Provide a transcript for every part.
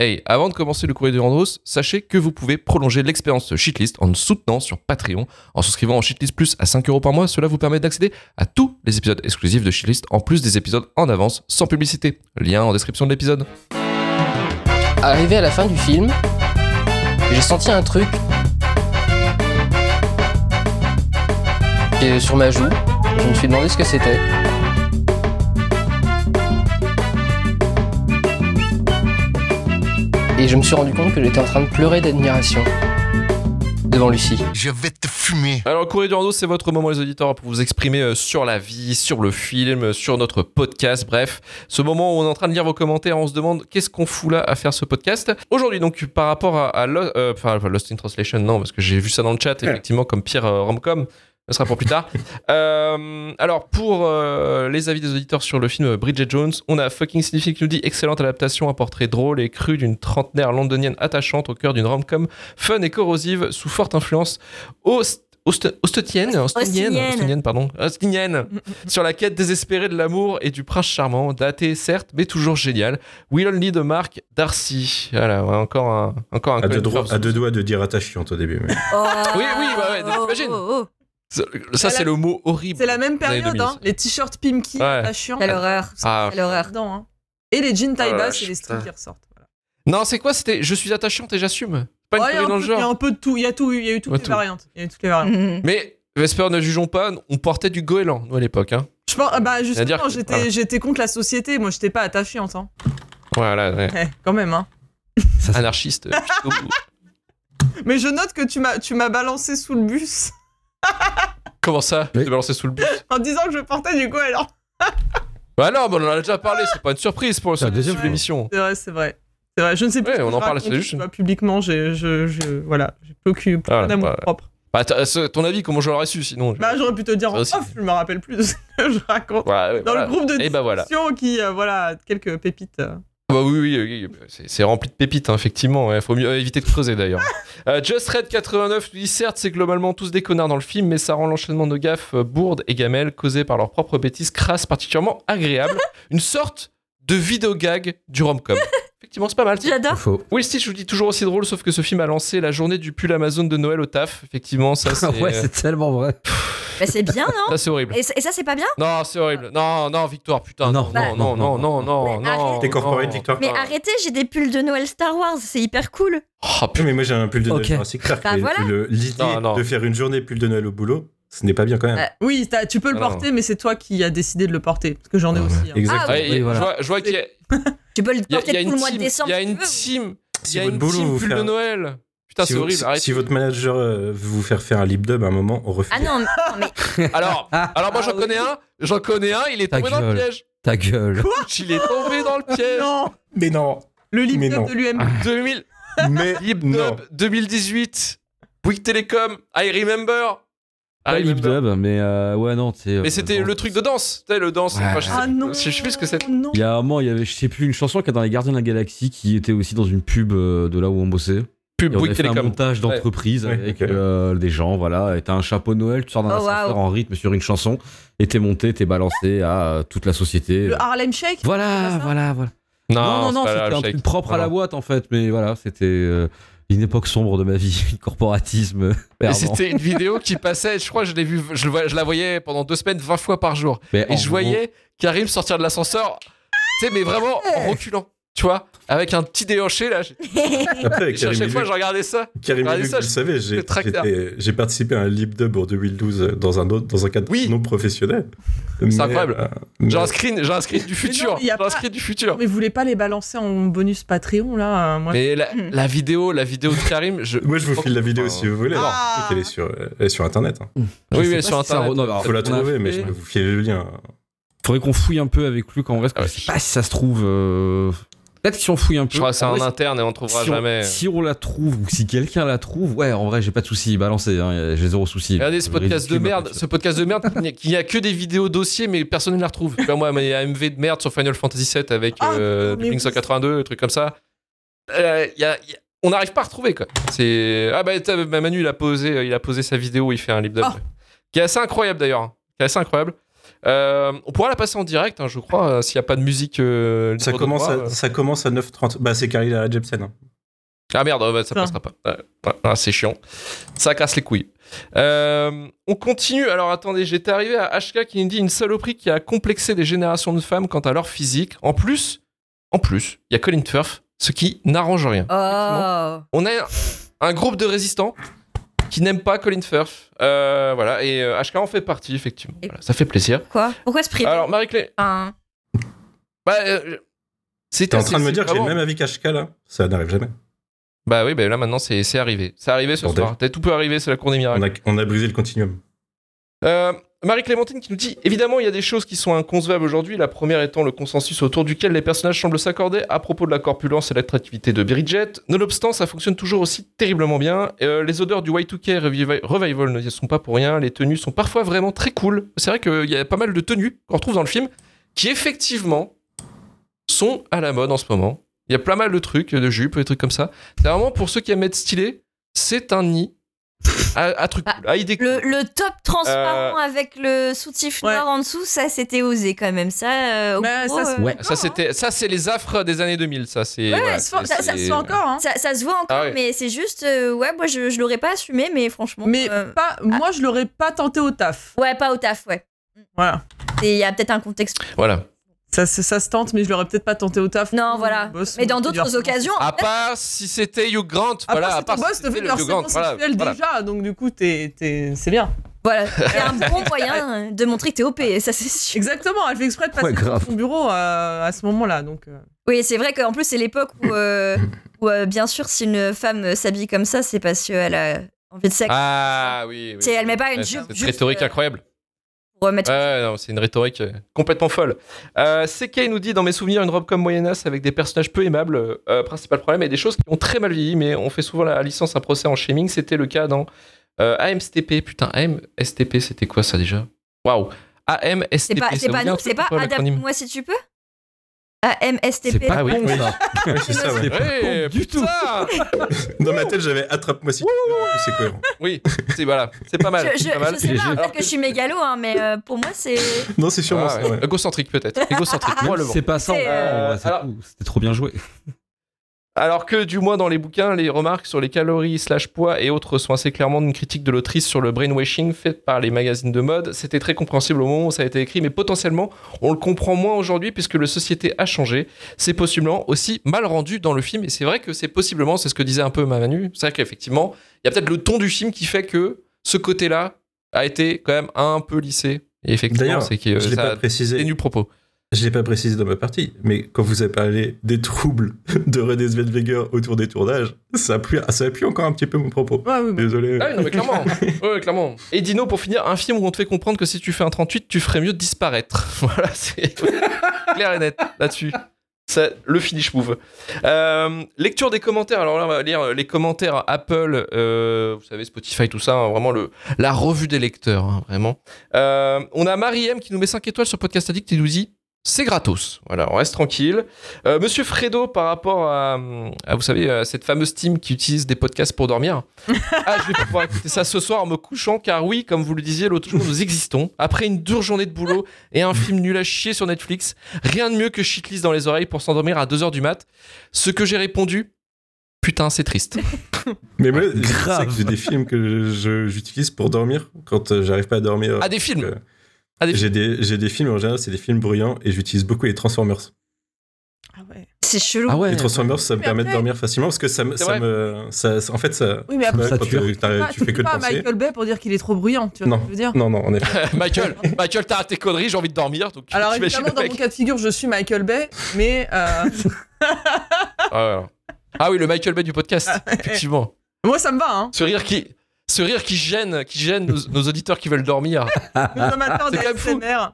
Hey, avant de commencer le courrier de Randros, sachez que vous pouvez prolonger l'expérience Shitlist en nous soutenant sur Patreon. En souscrivant en Shitlist Plus à 5 euros par mois, cela vous permet d'accéder à tous les épisodes exclusifs de Shitlist, en plus des épisodes en avance, sans publicité. Lien en description de l'épisode. Arrivé à la fin du film, j'ai senti un truc est sur ma joue. Je me suis demandé ce que c'était. Et je me suis rendu compte que j'étais en train de pleurer d'admiration devant Lucie. Je vais te fumer. Alors, courrier du Rando, c'est votre moment, les auditeurs, pour vous exprimer euh, sur la vie, sur le film, sur notre podcast. Bref, ce moment où on est en train de lire vos commentaires, on se demande qu'est-ce qu'on fout là à faire ce podcast? Aujourd'hui, donc, par rapport à, à Lo- euh, enfin, Lost in Translation, non, parce que j'ai vu ça dans le chat, effectivement, comme pire euh, rom-com. Ce sera pour plus tard. Euh, alors, pour euh, les avis des auditeurs sur le film Bridget Jones, on a Fucking Significant qui nous dit excellente adaptation, un portrait drôle et cru d'une trentenaire londonienne attachante au cœur d'une rom-com fun et corrosive sous forte influence ost- ost- ostetienne, ostinienne, Ostinienne. ostinienne, pardon, ostinienne, sur la quête désespérée de l'amour et du prince charmant, daté certes, mais toujours génial. Will Only de Mark Darcy. Voilà, ouais, encore un, encore un À deux, droits- à deux doigts de dire attachante au début. mais- Oh, Oui, oui, ouais, ouais, oh, t'imagines. oh, oh. Ça, c'est le mot horrible. C'est la même période, 2000, hein. Les t-shirts Pimki, Ouais. pas chiant. Quelle horreur. Ah, Quelle horreur. Dedans, hein. Et les jeans taille Oh la basse et les strips qui ressortent. Voilà. Non, c'est quoi? C'était je suis attachante et j'assume. Pas une Ouais, il y a connerie un dans le peu- Il y a genre. un peu de tout. Il y a tout. Il y a eu toutes Ouais, les tout. variantes. Il y a eu toutes les variantes. Mhm. Mais Vesper, ne jugeons pas, on portait du goéland, nous, à l'époque. Hein. Je pense, ah bah justement, j'étais, contre la société. Moi, j'étais pas attachante. Hein. Voilà, ouais. Eh, quand même, hein. anarchiste. Mais je note que tu m'as, tu m'as balancé sous le bus Comment ça Oui. Tu balancé sous le bus en disant que je portais du goéland. Bah non, bah on en a déjà parlé, c'est pas une surprise pour la le deuxième l'émission. C'est vrai, c'est vrai. C'est vrai. Je ne sais plus. Ouais, on je en parle, c'est juste publiquement, j'ai, je, je, voilà, j'ai plus aucune Ah, aucun amour bah, propre. Bah, ton avis, comment je l'aurais su sinon Bah, j'aurais pu te dire en off. Je me rappelle plus de ce que je raconte. Ouais, ouais, Dans voilà. le groupe de Et bah voilà. discussion qui, euh, voilà, quelques pépites. euh. Bah oui, oui, oui, oui, c'est- rempli de pépites, hein, effectivement. Il faut mieux euh, éviter de creuser d'ailleurs. Euh, Just Red 89 lui dit certes, c'est globalement tous des connards dans le film, mais ça rend l'enchaînement de gaffes, euh, bourdes et gamelles causées par leurs propres bêtises crasse particulièrement agréable. Une sorte de vidéo gag du rom-com. Effectivement, c'est pas mal. J'adore. Will Stitch, je vous dis toujours aussi drôle, sauf que ce film a lancé la journée du pull Amazon de Noël au taf. Effectivement, ça c'est. ouais, c'est tellement vrai. Bah, c'est bien, non ça c'est horrible. et, ça, c'est pas bien Non, c'est horrible. Non, non, Victoire, putain. Non, Non. non, non, non, non, non, Mais. T'es corporate. Victor Mais Ah. arrêtez, j'ai des pulls de Noël Star Wars, c'est hyper cool. Oh, putain. mais moi j'ai un pull de Noël Ok. Jurassic Park. Bah mais voilà. L'idée de faire une journée pull de Noël au boulot, ce n'est pas bien quand même. Euh, oui, tu peux le Ah, non. porter, mais c'est toi qui as décidé de le porter. Parce que j'en ai Ouais, aussi. hein. Exactement. Ah, Oui, je voilà. vois, je vois qu'il y a, Tu peux le porter tout une le mois de décembre. Il y a une team. Il y a une team pull de Noël. Putain, si, c'est vous- horrible. si- arrête. si votre manager euh, veut vous faire faire un lip dub à un moment, on refuse. Ah non, mais, non, mais Alors, alors moi j'en Ah, connais un. J'en connais un. Il est Ta tombé dans le piège. Ta gueule. Il est tombé dans le piège. Non Mais non Le lip Mais dub non. de l'UM. 2000. Mais Lip Dub 2018. Bouygues Télécom. I remember. Pas I lip remember. dub, mais euh, ouais, non, tu sais. Mais euh, c'était le truc de danse. Tu sais, le danse. Ouais. Enfin, je sais, Ah non je sais plus ce que c'est. Non Il y a un moment, il y avait, je sais plus, une chanson qui est dans Les Gardiens de la Galaxie qui était aussi dans une pub de là où on bossait. Pub Bouygues avait fait un Télécom. montage d'entreprise Ouais. avec euh, des gens, voilà. Et t'as un chapeau de Noël, tu sors d'un Oh, ascenseur en rythme sur une chanson, et t'es monté, t'es balancé à euh, toute la société. Le Harlem Shake? Voilà, voilà, voilà. Non, non, non, c'était un shake. truc propre à la boîte en fait, mais voilà, c'était euh, une époque sombre de ma vie, corporatisme. C'était une vidéo qui passait, je crois que je l'ai vu, je, la voyais pendant deux semaines, 20 fois par jour. Mais Et je gros- voyais Karim sortir de l'ascenseur, tu sais, mais vraiment en reculant, tu vois, avec un petit déhanché là. J'ai- Après, À chaque fois, je regardais ça. Karim ça, vous je- savez, j'ai- participé à un lip dub en 2012 dans un, autre, dans un cadre Oui. non professionnel. Mais, incroyable. euh, mais- J'ai un screen, j'ai un screen du futur. il y a J'ai un pas- screen du futur. Mais vous voulez pas les balancer en bonus Patreon là moi... Mais la, la vidéo, la vidéo de Karim, je. Moi, je vous file la vidéo Enfin, si vous voulez. Ah. Elle, est sur, elle est sur Internet. hein. Je Oui, oui, sur si ça Internet. mais alors, Faut la trouver, mais je vais vous filer le lien. Faudrait qu'on fouille un peu avec Luc en vrai, parce que Ah ouais. je sais pas si ça se trouve. euh, Peut-être que si on fouille un peu. Je crois que c'est en un vrai, interne et on trouvera si on, jamais. si on la trouve ou si quelqu'un la trouve, ouais, en vrai, j'ai pas de soucis, balancez, hein, j'ai zéro souci. Regardez ce podcast de merde, ce podcast de merde, il n'y a- que des vidéos dossiers, mais personne ne la retrouve. Tu vois, moi, il y a AMV de merde sur Final Fantasy VII avec Ah, euh, mais Ping oui. 182, des trucs comme ça. Euh, il y a- il y a- on n'arrive pas à retrouver, quoi. C'est ah bah bah, Manu, il a posé, il a posé sa vidéo, il fait un lip dub, Ah. qui est assez incroyable d'ailleurs, hein, qui est assez incroyable. Euh, on pourra la passer en direct, hein, je crois, euh, s'il n'y a pas de musique. euh, Ça commence, droit, à, euh. ça commence à 9h30. Bah, c'est Carly Lara Jepsen. hein. Ah merde, ça Putain. passera pas. Ah, c'est chiant. Ça casse les couilles. Euh, on continue. Alors attendez, j'étais arrivé à HK qui nous dit une saloperie qui a complexé des générations de femmes quant à leur physique. En plus, en plus, il y a Colin Firth, ce qui n'arrange rien. Oh. On a un groupe de résistants qui n'aiment pas Colin Firth. Euh, voilà, et euh, HK en fait partie, effectivement. Voilà, ça fait plaisir. Quoi? Pourquoi ce prix Alors, Marie-Clé, Enfin, bah, euh, c'est T'es en train de me dire que j'ai le même avis qu'HK là? Ça n'arrive jamais. Bah oui, bah là maintenant c'est c'est arrivé. C'est arrivé ce Bordel. soir. Tout peut arriver, c'est la cour des miracles. On a, on a brisé le continuum. Euh, Marie-Clémentine qui nous dit évidemment il y a des choses qui sont inconcevables aujourd'hui, la première étant le consensus autour duquel les personnages semblent s'accorder à propos de la corpulence et l'attractivité de Bridget. Nonobstant, ça fonctionne toujours aussi terriblement bien. Euh, les odeurs du Y2K revival, ne sont pas pour rien, les tenues sont parfois vraiment très cool. C'est vrai qu'il y a pas mal de tenues qu'on retrouve dans le film qui effectivement sont à la mode en ce moment. Il y a pas mal de trucs, de jupes, des trucs comme ça. C'est vraiment pour ceux qui aiment être stylés, c'est un nid à, à trucs Bah, cool, à idées le, top transparent Euh, avec le soutif Ouais. noir en dessous, ça c'était osé quand même. Ça, euh, bureau, ça, c'est- euh, Ouais. Ça, c'était, ça, c'est les affres des années 2000, ça, c'est. Ouais, voilà, ça, c'est- ça- ça se c'est- fait encore, hein. ça, ça se voit encore, Ah ouais. mais c'est juste, euh, ouais, moi je, je l'aurais pas assumé, mais franchement. Mais euh, pas, moi, je l'aurais pas tenté au taf. ouais, pas au taf, ouais. Voilà. Et Il y a peut-être un contexte. Voilà. Ça, se- ça se tente, mais je l'aurais peut-être pas tenté au taf. Non, voilà. boss, Mais dans d'autres occasions, À part si c'était Hugh Grant, Après, voilà. c'est À part ton si boss te c'était fait du le Hugh Grant, harcèlement voilà. sexuel voilà. déjà, donc du coup, t'es, t'es- c'est bien. voilà, c'est un bon moyen de montrer que t'es OP, ça c'est sûr. Exactement, elle fait exprès de passer Ouais, dans son bureau à, à ce moment-là. Donc, euh, Oui, c'est vrai qu'en plus c'est l'époque où, euh, où euh, bien sûr, si une femme euh, s'habille comme ça, c'est parce qu'elle a envie de sexe Ah oui. oui. C'est- elle met pas une jupe Cette juste, rhétorique euh, incroyable. Non, c'est une rhétorique euh, complètement folle. Euh, CK nous dit dans mes souvenirs une robe comme Moyenas avec des personnages peu aimables. Euh, principal problème et des choses qui ont très mal vieilli, mais on fait souvent la licence un procès en shaming. C'était le cas dans euh, AMSTP. Putain, AMSTP, c'était quoi ça déjà? Waouh. AMSTP. C'est pas, c'est pas nous, c'est pas adapte-moi si tu peux? C'est AMSTP. pas Ah oui, con, oui. ça. Ouais, c'est ça, ouais. C'est pas Ouais, con du tout. putain Dans ma tête, j'avais attrape-moi si. C'est cohérent. Oui, c'est voilà, c'est pas mal. Je, je, c'est pas mal. je sais pas, peut-être que je suis mégalo, hein, mais euh, pour moi c'est. Non, c'est sûrement Ah, ça. ouais. ouais. Égocentrique peut-être. Égocentrique. Si probablement. C'est pas ça. C'est, euh, c'est. C'était trop bien joué. Alors que du moins dans les bouquins, les remarques sur les calories slash poids et autres sont assez clairement une critique de l'autrice sur le brainwashing fait par les magazines de mode. C'était très compréhensible au moment où ça a été écrit, mais potentiellement on le comprend moins aujourd'hui puisque la société a changé. C'est possiblement aussi mal rendu dans le film et c'est vrai que c'est possiblement, c'est ce que disait un peu ma Manu, c'est vrai qu'effectivement il y a peut-être le ton du film qui fait que ce côté-là a été quand même un peu lissé. Et effectivement, c'est que je l'ai ça pas précisé. propos. Je l'ai pas précisé dans ma partie, mais quand vous avez parlé des troubles de René Zellweger autour des tournages, ça appuie, ça appuie encore un petit peu mon propos. ouais, oui. Désolé. Ah oui, non, mais clairement. Ouais, clairement. Et Dino, pour finir, un film où on te fait comprendre que si tu fais un 38, tu ferais mieux de disparaître. voilà, c'est clair et net là-dessus. C'est le finish move. Euh, lecture des commentaires. Alors là, on va lire les commentaires Apple, euh, vous savez, Spotify, tout ça. hein, vraiment le, la revue des lecteurs, hein, vraiment. Euh, on a Marie-M qui nous met 5 étoiles sur Podcast Addict et nous dit c'est gratos. Voilà, on reste tranquille. Euh, Monsieur Fredo, par rapport à, à, vous savez, à cette fameuse team qui utilise des podcasts pour dormir. ah, je vais pouvoir écouter ça ce soir en me couchant, car oui, comme vous le disiez l'autre jour, nous existons. Après une dure journée de boulot et un film nul à chier sur Netflix, rien de mieux que shitlist dans les oreilles pour s'endormir à 2h du mat. Ce que j'ai répondu, putain, c'est triste. Mais moi, j'ai des films que je- j'utilise pour dormir quand euh, j'arrive pas à dormir. Ah, des films Euh, Ah, des J'ai des, j'ai des films, en général, c'est des films bruyants et j'utilise beaucoup les Transformers. Ah ouais. C'est chelou. Ah ouais. les Transformers, ça me Mais permet de dormir facilement parce que ça, me- ça me. Ça, en fait, ça. Oui, mais après, Ça t'as- Ah, tu fais que de pas à penser. Michael Bay pour dire qu'il est trop bruyant, tu vois Non. ce que je veux dire Non, non, en effet. Michael, Michael, t'as tes conneries, j'ai envie de dormir. Donc Alors évidemment, dans mon cas de figure, je suis Michael Bay, mais euh, Ah. Ah oui, le Michael Bay du podcast, effectivement. moi ça me va, hein. Ce rire qui, ce rire qui gêne, qui gêne nos, nos auditeurs qui veulent dormir. Les amateurs d'ASMR.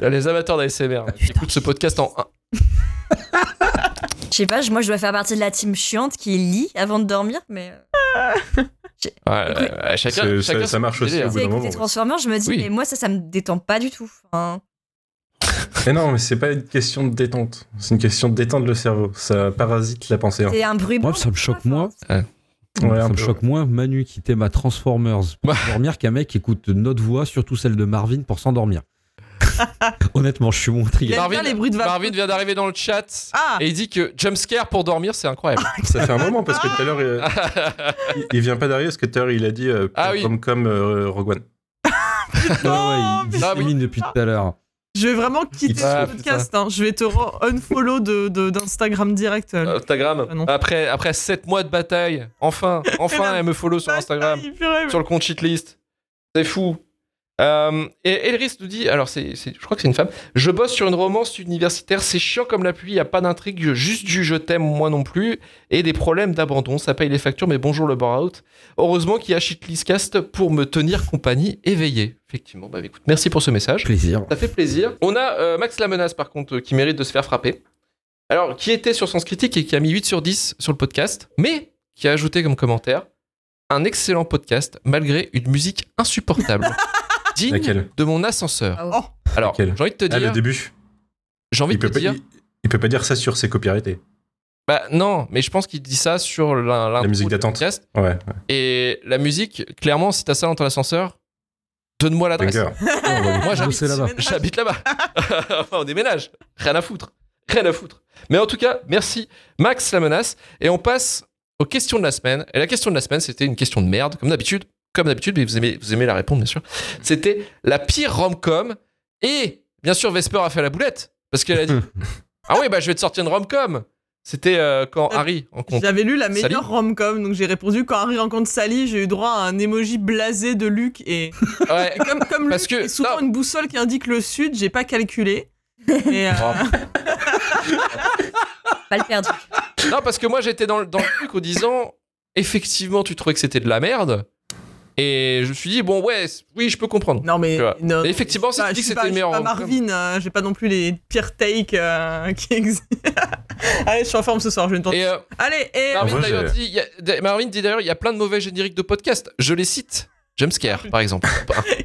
Les amateurs d'ASMR qui écoutent ce podcast en un. Je sais pas, moi je dois faire partie de la team chiante qui lit avant de dormir, mais. euh, Ouais, ouais, ouais, chacun, chacun ça- marche aussi au bout moment. Transformers, je me dis, Oui. mais moi ça, ça me détend pas du tout. Enfin, Mais non, mais c'est pas une question de détente. C'est une question de détendre le cerveau. Ça parasite la pensée. hein. c'est un bruit Moi, ça me choque moins. enfin, Ouais, ça me peu, choque moins Manu qui t'aime à Transformers pour Bah. dormir qu'un mec qui écoute notre voix, surtout celle de Marvin, pour s'endormir. Honnêtement, je suis montré. Bien les bruits de. Marvin vient d'arriver dans le chat Ah et il dit que jumpscare pour dormir, c'est incroyable. Ça fait un moment parce que tout à l'heure, euh, il, il vient pas derrière parce que tout à l'heure, il a dit euh, Ah oui. comme comme euh, Rogue One. Ouais, ouais, il Ah oui. discrimine depuis tout à l'heure. Je vais vraiment quitter Ah, ce podcast. hein. Je vais te unfollow de, de- d'Instagram direct. euh. Instagram. Ah. Après, après 7 mois de bataille, enfin, enfin, elle me follow sur Instagram, Bataille, purée, mais- sur le compte cheatlist. C'est fou. Euh, et Elris nous dit, alors c'est, je crois que c'est une femme, je bosse sur une romance universitaire, c'est chiant comme la pluie, il n'y a pas d'intrigue, juste du je t'aime moi non plus, et des problèmes d'abandon, ça paye les factures, mais bonjour le bore-out. Heureusement qu'il y a Shitlistcast pour me tenir compagnie éveillé. Effectivement, bah écoute, merci pour ce message. Plaisir. Ça fait plaisir. On a euh, Max la menace par contre qui mérite de se faire frapper. Alors, qui était sur Sens Critique et qui a mis 8 sur 10 sur le podcast, mais qui a ajouté comme commentaire un excellent podcast malgré une musique insupportable. digne Laquelle de mon ascenseur. Ah. Oh, Alors, j'ai envie de te Ah, le dire, début. j'ai envie Il de peut, te pas, dire, il, il peut pas dire ça sur ses copyrightés. bah non, mais je pense qu'il dit ça sur la, musique d'attente. podcast. Ouais, ouais. Et la musique, clairement, si t'as ça dans ton ascenseur, donne-moi l'adresse. Moi, j'habite là-bas. J'habite là-bas. on déménage. Rien à foutre. Rien à foutre. Mais en tout cas, merci Max la menace. Et on passe aux questions de la semaine. Et la question de la semaine, c'était une question de merde, comme d'habitude. Comme d'habitude, mais vous aimez, vous aimez la répondre, bien sûr. C'était la pire rom-com. Et bien sûr, Vesper a fait la boulette. Parce qu'elle a dit Ah oui, bah je vais te sortir une rom-com. C'était euh, quand Euh, Harry rencontre. J'avais lu la meilleure rom-com, donc j'ai répondu quand Harry rencontre Sally, j'ai eu droit à un emoji blasé de Luc et, Ouais. et comme, comme Parce Luc que- est souvent non. une boussole qui indique le sud, j'ai pas calculé. Et, euh, Oh. Pas le perdu. Non, parce que moi, j'étais dans, le- dans le truc en disant effectivement, tu trouvais que c'était de la merde. Et je me suis dit, bon, ouais, oui, je peux comprendre. non mais, non, effectivement, si tu dis que pas- c'était le je suis meilleur pas rom-com. Marvin, euh, j'ai pas non plus les pires takes euh, qui existent. Allez, je suis en forme ce soir, je vais me tenter. Et euh, Allez, et Marvin, d'ailleurs, dit, d'ailleurs, il y a plein de mauvais génériques de podcasts. Je les cite. Jumpscare, par exemple.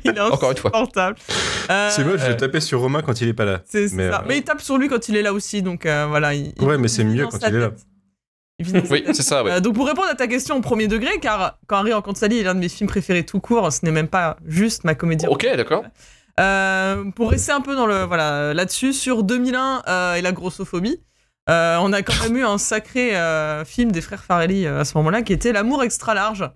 il est Encore une fois. Euh, C'est moche, je euh, vais taper sur Romain quand il est pas là. c'est Mais, ça. euh, Mais il tape sur lui quand il est là aussi, donc euh, voilà. il- il- Ouais, mais c'est mieux quand il est là. Oui, c'est ça, ouais. Euh, donc pour répondre à ta question au premier degré, car quand Harry rencontre Sally est l'un de mes films préférés tout court, ce n'est même pas juste ma comédie. ok, d'accord. Euh, pour rester un peu dans le voilà là-dessus, sur 2001 euh, et la grossophobie, euh, on a quand même eu un sacré film des frères Farelli à ce moment-là qui était L'amour extra large,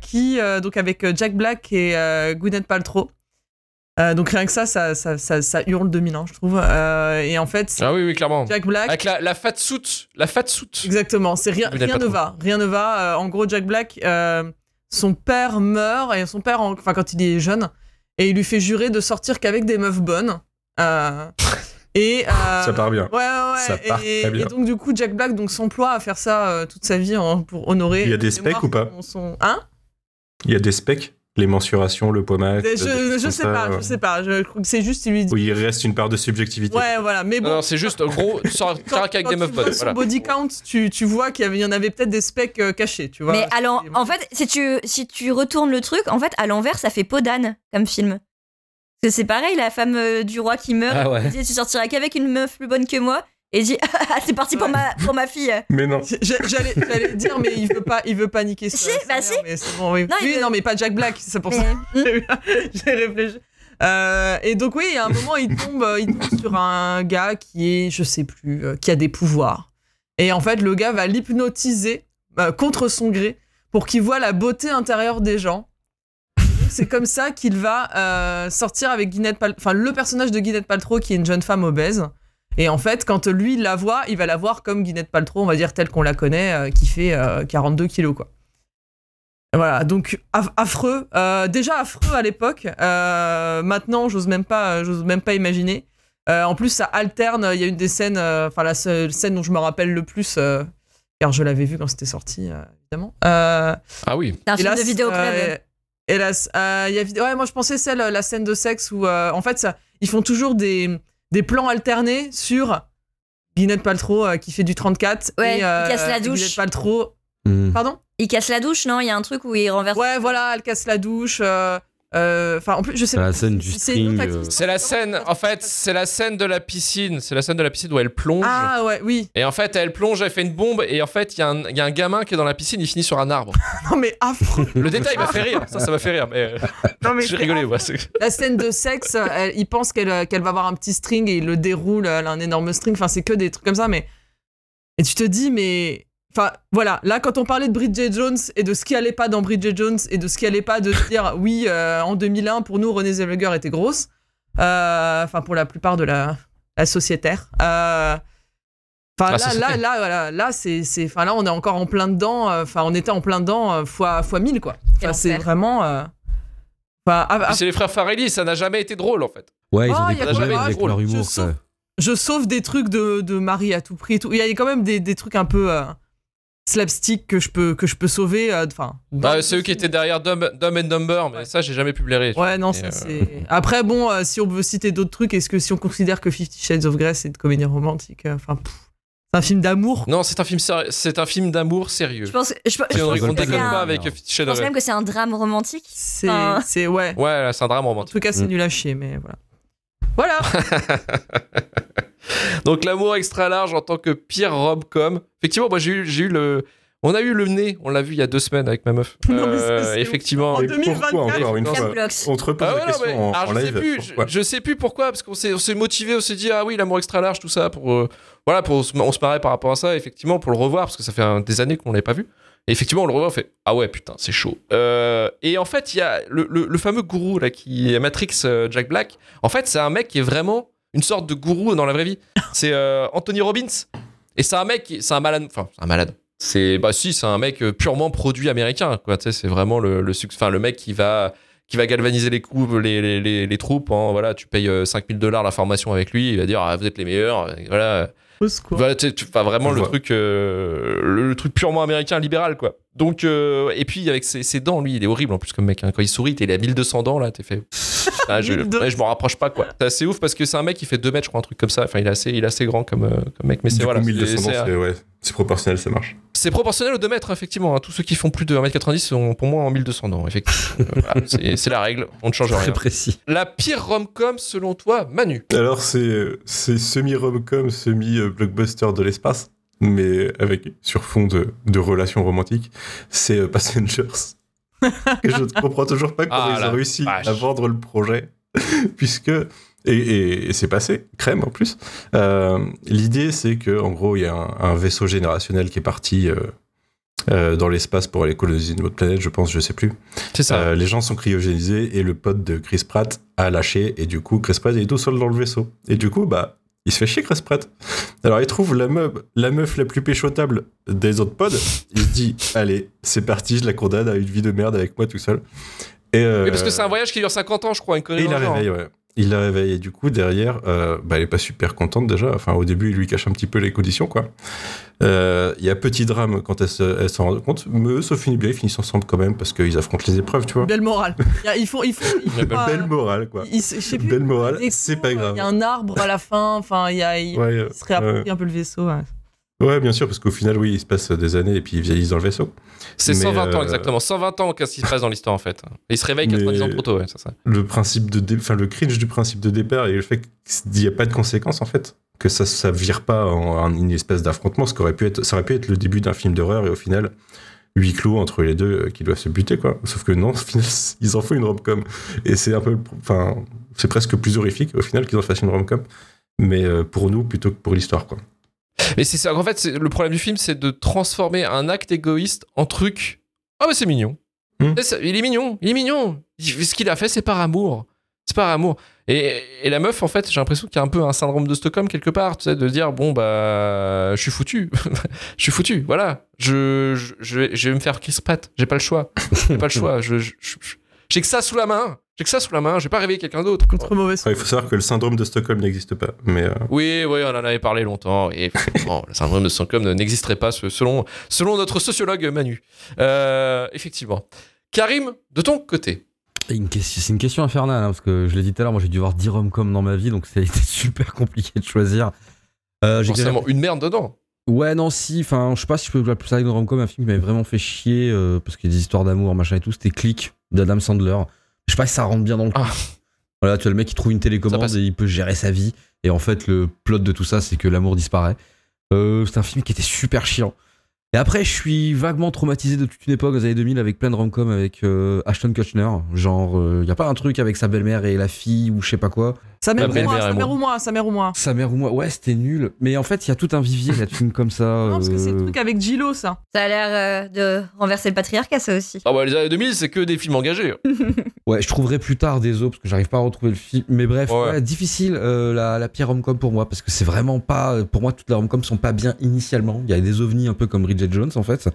qui donc avec Jack Black et Gwyneth Paltrow. Euh, donc rien que ça, ça, ça, ça, ça hurle 2001, je trouve. Euh, et en fait, Ah oui, oui, clairement. Jack Black, Avec la, la fat suit. La fat suit. Exactement, c'est rien, rien ne va, rien ne va. Euh, en gros, Jack Black, euh, son père meurt et son père, en- enfin quand il est jeune, et il lui fait jurer de sortir qu'avec des meufs bonnes. Euh, et euh, Ça part bien. Ouais, ouais, ouais. Ça part et, très bien. et donc du coup, Jack Black donc s'emploie à faire ça euh, toute sa vie hein, pour honorer. Il y a des specs ou pas son- Hein? Il y a des specs, les mensurations, le poids max. je, je comme sais ça, pas, ouais. je sais pas. Je crois que c'est juste il lui dit. Où il reste une part de subjectivité. Ouais, voilà. Mais bon, Non, non, c'est juste, en gros, quand, avec des tu meufs vois bonnes. Voilà. body count, tu, tu vois qu'il y, en avait peut-être des specs euh, cachés, tu vois. Mais alors, en fait, si tu, si tu retournes le truc, en fait, à l'envers, ça fait peau d'âne comme film. Parce que c'est pareil, la femme euh, du roi qui meurt, Ah ouais. Tu sortiras qu'avec une meuf plus bonne que moi. Et il dit Ah, C'est parti pour, ma, pour ma fille. Mais non. J'allais j'allais dire, mais il veut pas, il veut pas niquer ça. Si, bah mère, si. Mais c'est bon, oui. Non, il oui, veut- non, mais pas Jack Black, c'est pour ça. Mais- J'ai réfléchi. Euh, et donc oui, il y a un moment, il tombe, euh, il tombe sur un gars qui est, je sais plus, euh, qui a des pouvoirs. Et en fait, le gars va l'hypnotiser euh, contre son gré pour qu'il voit la beauté intérieure des gens. C'est comme ça qu'il va euh, sortir avec Gwyneth Paltrow, enfin le personnage de Gwyneth Paltrow qui est une jeune femme obèse. Et en fait, quand lui la voit, il va la voir comme Gwyneth Paltrow, on va dire telle qu'on la connaît, euh, qui fait euh, 42 kilos quoi. Voilà, donc aff- affreux. Euh, déjà affreux à l'époque. Euh, maintenant, j'ose même pas, j'ose même pas imaginer. Euh, en plus, ça alterne. Il y a une des scènes, euh, enfin la seule scène dont je me rappelle le plus, euh, car je l'avais vu quand c'était sorti, euh, évidemment. Euh, Ah oui. C'est un film de vidéo club. euh, hélas, euh, il y a ouais, moi je pensais celle, la scène de sexe où, euh, en fait, ça, ils font toujours des, des plans alternés sur Gwyneth Paltrow euh, qui fait du 34 Ouais, et euh, qui casse la douche. Gwyneth Paltrow, Hmm. pardon? Il casse la douche, non? Il y a un truc où il renverse. Ouais, voilà, elle casse la douche. euh, Euh, Enfin, en plus, je sais C'est pas. la scène du c'est string, euh. C'est la scène, en fait, c'est la scène de la piscine. C'est la scène de la piscine où elle plonge. Ah ouais, oui. Et en fait, elle plonge, elle fait une bombe, et en fait, il y, a un- il y a un gamin qui est dans la piscine, il finit sur un arbre. Non mais affreux. Le détail m'a fait rire, ça, ça m'a fait rire, mais euh, Non mais j'ai c'est rigolé. ouais, c'est- La scène de sexe, elle- il pense qu'elle euh, qu'elle va avoir un petit string et il le déroule, elle a un énorme string. Enfin, c'est que des trucs comme ça, mais. Et tu te dis, mais. Enfin, voilà, là, quand on parlait de Bridget Jones et de ce qui allait pas dans Bridget Jones et de ce qui allait pas de dire, oui, euh, en 2001, pour nous, Renée Zellweger était grosse. Euh, Enfin, pour la plupart de la, la sociétaire. Euh, Enfin, La là, société. là, là, voilà, là, c'est, c'est, enfin, là, on est encore en plein dedans. euh, Enfin, on était en plein dedans euh, fois, fois 1000, quoi. Enfin, c'est vraiment. euh, enfin, à- à- Puis c'est les frères Farelli, ça n'a jamais été drôle en fait. Ouais, ils Oh, ont y des a problèmes avec je leur humour. sauve- ça. je sauve des trucs de, de Marie à tout prix tout. Il y a quand même des, des trucs un peu euh, slapstick que je peux, que je peux sauver. euh, Enfin, Bah, c'est eux qui étaient derrière Dumb, Dumb and Dumber, mais Ouais. ça, j'ai jamais pu blairer. Ouais, non, ça euh, c'est. Après, bon, euh, si on veut citer d'autres trucs, est-ce que si on considère que Fifty Shades of Grey c'est une comédie romantique euh, Enfin, c'est un film d'amour? Non, c'est un film, c'est un film d'amour sérieux. Je pense, je, je on pense on déconne pas avec. Fifty je Shades pense of Grey. même que c'est un drame romantique. C'est, Enfin, c'est ouais. Ouais, c'est un drame En romantique. tout cas, c'est Mm. nul à chier, mais voilà. Voilà. Donc l'amour extra large en tant que pire rom-com. Effectivement, moi j'ai eu, j'ai eu le, on a eu le nez, on l'a vu il y a deux semaines avec ma meuf. Non, Euh, c'est- c'est- effectivement. En Et 2024, pourquoi encore une fois. On te repose Ah ouais, la non, question mais- en, alors, en je sais live. plus, je, sais plus pourquoi, parce qu'on s'est, on s'est motivé, on s'est dit ah oui l'amour extra large tout ça pour euh, voilà pour se- on se marrait par rapport à ça effectivement pour le revoir parce que ça fait un- des années qu'on l'avait pas vu. Et effectivement on le revoit on fait ah ouais putain c'est chaud. Euh, et en fait il y a le, le- le fameux gourou là qui est Matrix euh, Jack Black. En fait c'est un mec qui est vraiment une sorte de gourou dans la vraie vie. C'est euh, Anthony Robbins. Et c'est un mec, c'est un malade, enfin c'est un malade. C'est bah si c'est un mec euh, purement produit américain quoi. Tu sais c'est vraiment le le enfin le mec qui va qui va galvaniser les coups, les, les, les, les troupes. hein. voilà, tu payes euh, 5000 dollars la formation avec lui, il va dire ah, vous êtes les meilleurs. Voilà, voilà tu vraiment le vois. truc, euh, le, le truc purement américain libéral quoi. Donc euh, et puis avec ses, ses dents, lui, il est horrible en plus comme mec. hein. Quand il sourit, t'es- il a 1200 dents là, t'es fait. Ah, je, 1200. ouais, je m'en rapproche pas quoi. C'est assez ouf parce que c'est un mec qui fait 2 mètres, je crois, un truc comme ça. Enfin, il est assez, il est assez grand comme, euh, comme mec, mais c'est voilà. c'est- 1200 c'est- c'est ouais, c'est proportionnel, ça marche. c'est proportionnel aux 2 mètres, effectivement. hein. Tous ceux qui font plus de 1m90 sont pour moi en 1200 ans, effectivement. Euh, voilà, c'est la règle, on ne change Très rien. précis. La pire rom-com selon toi, Manu? Alors, c'est semi-rom-com, semi-blockbuster de l'espace, mais avec sur fond de, de relations romantiques. C'est euh, Passengers. que je ne comprends toujours pas comment Ah, ils ont réussi vache. à vendre le projet. Puisque. Et, et- et c'est passé, crème en plus. Euh, L'idée, c'est que en gros, il y a un, un vaisseau générationnel qui est parti. euh, euh, dans l'espace pour aller coloniser une autre planète, je pense, je sais plus. C'est ça. Les gens sont cryogénisés et le pote de Chris Pratt a lâché et du coup Chris Pratt est tout seul dans le vaisseau. Et du coup bah il se fait chier Chris Pratt. Alors il trouve la meuf, la meuf la plus péchotable des autres pods. Il se dit allez c'est parti je la condamne à une vie de merde avec moi tout seul. Et euh, Oui, parce que c'est un voyage qui dure 50 ans, je crois, une et connerie. il la réveille ouais. Il la réveille et du coup derrière euh, bah, elle est pas super contente déjà. Enfin au début il lui cache un petit peu les conditions quoi. Euh, Il y a petit drame quand elle se- elle s'en rend compte, mais ça finit bien, ils finissent ensemble quand même parce qu'ils affrontent les épreuves, tu vois. Belle morale. Il a- Il faut, il faut, il faut Belle- pas- Belle morale, quoi. il plus, Belle morale, c'est pas Il grave. y a un arbre à la fin. Enfin, il y a, il, Ouais, il se réapproprie un peu le vaisseau. ouais. Ouais, bien sûr, parce qu'au final, oui, il se passe des années et puis ils vieillissent dans le vaisseau. C'est Mais, 120 ans, euh, exactement. 120 ans, qu'est-ce qui se passe dans l'histoire, en fait? Et il se réveille 90 Mais- ans trop tôt, ouais, c'est ça. Le principe de, dé- enfin, le cringe du principe de départ et le fait qu'il n'y a pas de conséquences, en fait, que ça, ça vire pas en, une espèce d'affrontement, ce qu'aurait pu être, ça aurait pu être le début d'un film d'horreur et au final, huis clos entre les deux euh, qui doivent se buter, quoi. Sauf que non, au final, ils en font une rom-com. Et c'est un peu, enfin, c'est presque plus horrifique au final qu'ils en fassent une rom-com. Mais euh, pour nous plutôt que pour l'histoire, quoi. Mais c'est ça. En fait, c'est- le problème du film, c'est de transformer un acte égoïste en truc. Ah, mais c'est mignon. Hmm. Il est mignon. Il est mignon. Ce qu'il a fait, c'est par amour. C'est par amour. Et, et la meuf, en fait, j'ai l'impression qu'il y a un peu un syndrome de Stockholm quelque part, tu sais, de dire bon bah, je suis foutu, je suis foutu, voilà, je, je, je vais, me faire Chris Pratt, j'ai pas le choix, j'ai pas le choix, j'ai que ça sous la main, j'ai que ça sous la main, je vais pas réveiller quelqu'un d'autre. Contre mauvais Enfin, il faut savoir que le syndrome de Stockholm n'existe pas. Mais euh, Oui, oui, on en avait parlé longtemps. Et effectivement, le syndrome de Stockholm n'existerait pas selon, selon notre sociologue Manu. Euh, effectivement. Karim, de ton côté. Et une question- C'est une question infernale, hein, parce que je l'ai dit tout à l'heure, moi j'ai dû voir 10 rom-com dans ma vie, donc ça a été super compliqué de choisir. Euh, j'ai Forcément, une merde dedans. Ouais, non, si, enfin, je sais pas si je peux appeler ça une rom-com, un film qui m'avait vraiment fait chier, euh, parce qu'il y a des histoires d'amour, machin et tout, c'était Click d'Adam Sandler. Je sais pas si ça rentre bien dans le Ah. Voilà, tu as le mec qui trouve une télécommande et il peut gérer sa vie. Et en fait, le plot de tout ça, c'est que l'amour disparaît. Euh, c'est un film qui était super chiant. Et après, je suis vaguement traumatisé de toute une époque, aux années 2000, avec plein de rom-com avec euh, Ashton Kutcher. Genre, il y a pas un truc avec sa belle-mère et la fille ou je sais pas quoi. Sa mère ou moi, sa mère ou moi, sa mère ou moi. Sa mère ou moi, ouais, c'était nul. Mais en fait, il y a tout un vivier là de films comme ça. Non, parce que c'est le euh, truc avec Gillo, ça. Ça a l'air euh, de renverser le patriarcat, ça aussi. Ah bah les années 2000, c'est que des films engagés. Ouais, je trouverai plus tard des os parce que j'arrive pas à retrouver le film. Mais bref, Ouais. ouais, difficile euh, la, la pire rom-com pour moi parce que c'est vraiment pas. Pour moi, toutes les rom-coms sont pas bien initialement. Il y a des ovnis un peu comme Bridget Jones en fait.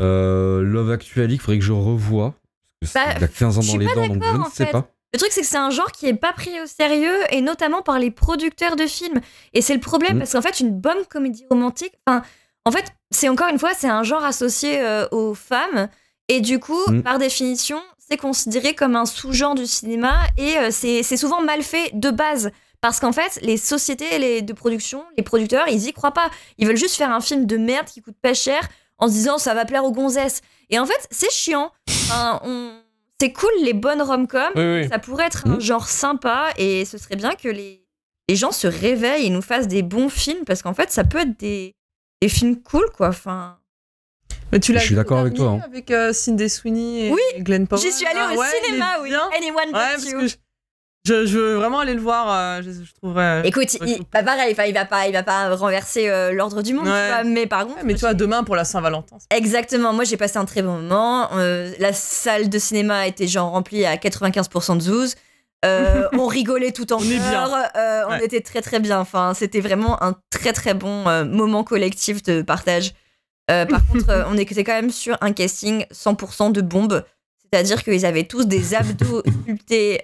Euh, Love Actually, il faudrait que je revoie. Parce que Bah, c'est- il a 15 ans je dans suis les pas dents donc je ne sais fait. pas. Le truc, c'est que c'est un genre qui est pas pris au sérieux, et notamment par les producteurs de films. Et c'est le problème, Mm. parce qu'en fait, une bonne comédie romantique, enfin, en fait, c'est encore une fois, c'est un genre associé euh, aux femmes, et du coup, Mm. par définition, c'est considéré comme un sous-genre du cinéma, et euh, c'est c'est souvent mal fait de base. Parce qu'en fait, les sociétés les, de production, les producteurs, ils y croient pas. Ils veulent juste faire un film de merde qui coûte pas cher en se disant ça va plaire aux gonzesses. Et en fait, c'est chiant. Enfin, on- C'est cool les bonnes rom-coms, Oui, oui. ça pourrait être un Mhm. genre sympa et ce serait bien que les, les gens se réveillent et nous fassent des bons films parce qu'en fait, ça peut être des, des films cool, quoi. Enfin, Mais tu l'as Je suis vu d'accord avec toi, hein. Avec euh, Cindy Sweeney et Oui, Glenn Powell? j'y suis allée Ah au ouais, cinéma, oui. Anyone Ouais, you. je, je, je veux vraiment aller le voir. euh, je, je trouverais. Écoute, Ouais, il, bah pareil, il va pas, il va pas renverser euh, l'ordre du monde, tu Ouais. vois, mais par contre, Ouais, mais tu vois, demain pour la Saint-Valentin. Exactement, moi j'ai passé un très bon moment. Euh, la salle de cinéma était genre remplie à 95% de zouz. Euh, on rigolait tout en On bien. euh, on Ouais. était très très bien. Enfin, c'était vraiment un très très bon euh, moment collectif de partage. Euh, par contre, euh, on était quand même sur un casting 100% de bombes. C'est-à-dire qu'ils avaient tous des abdos sculptés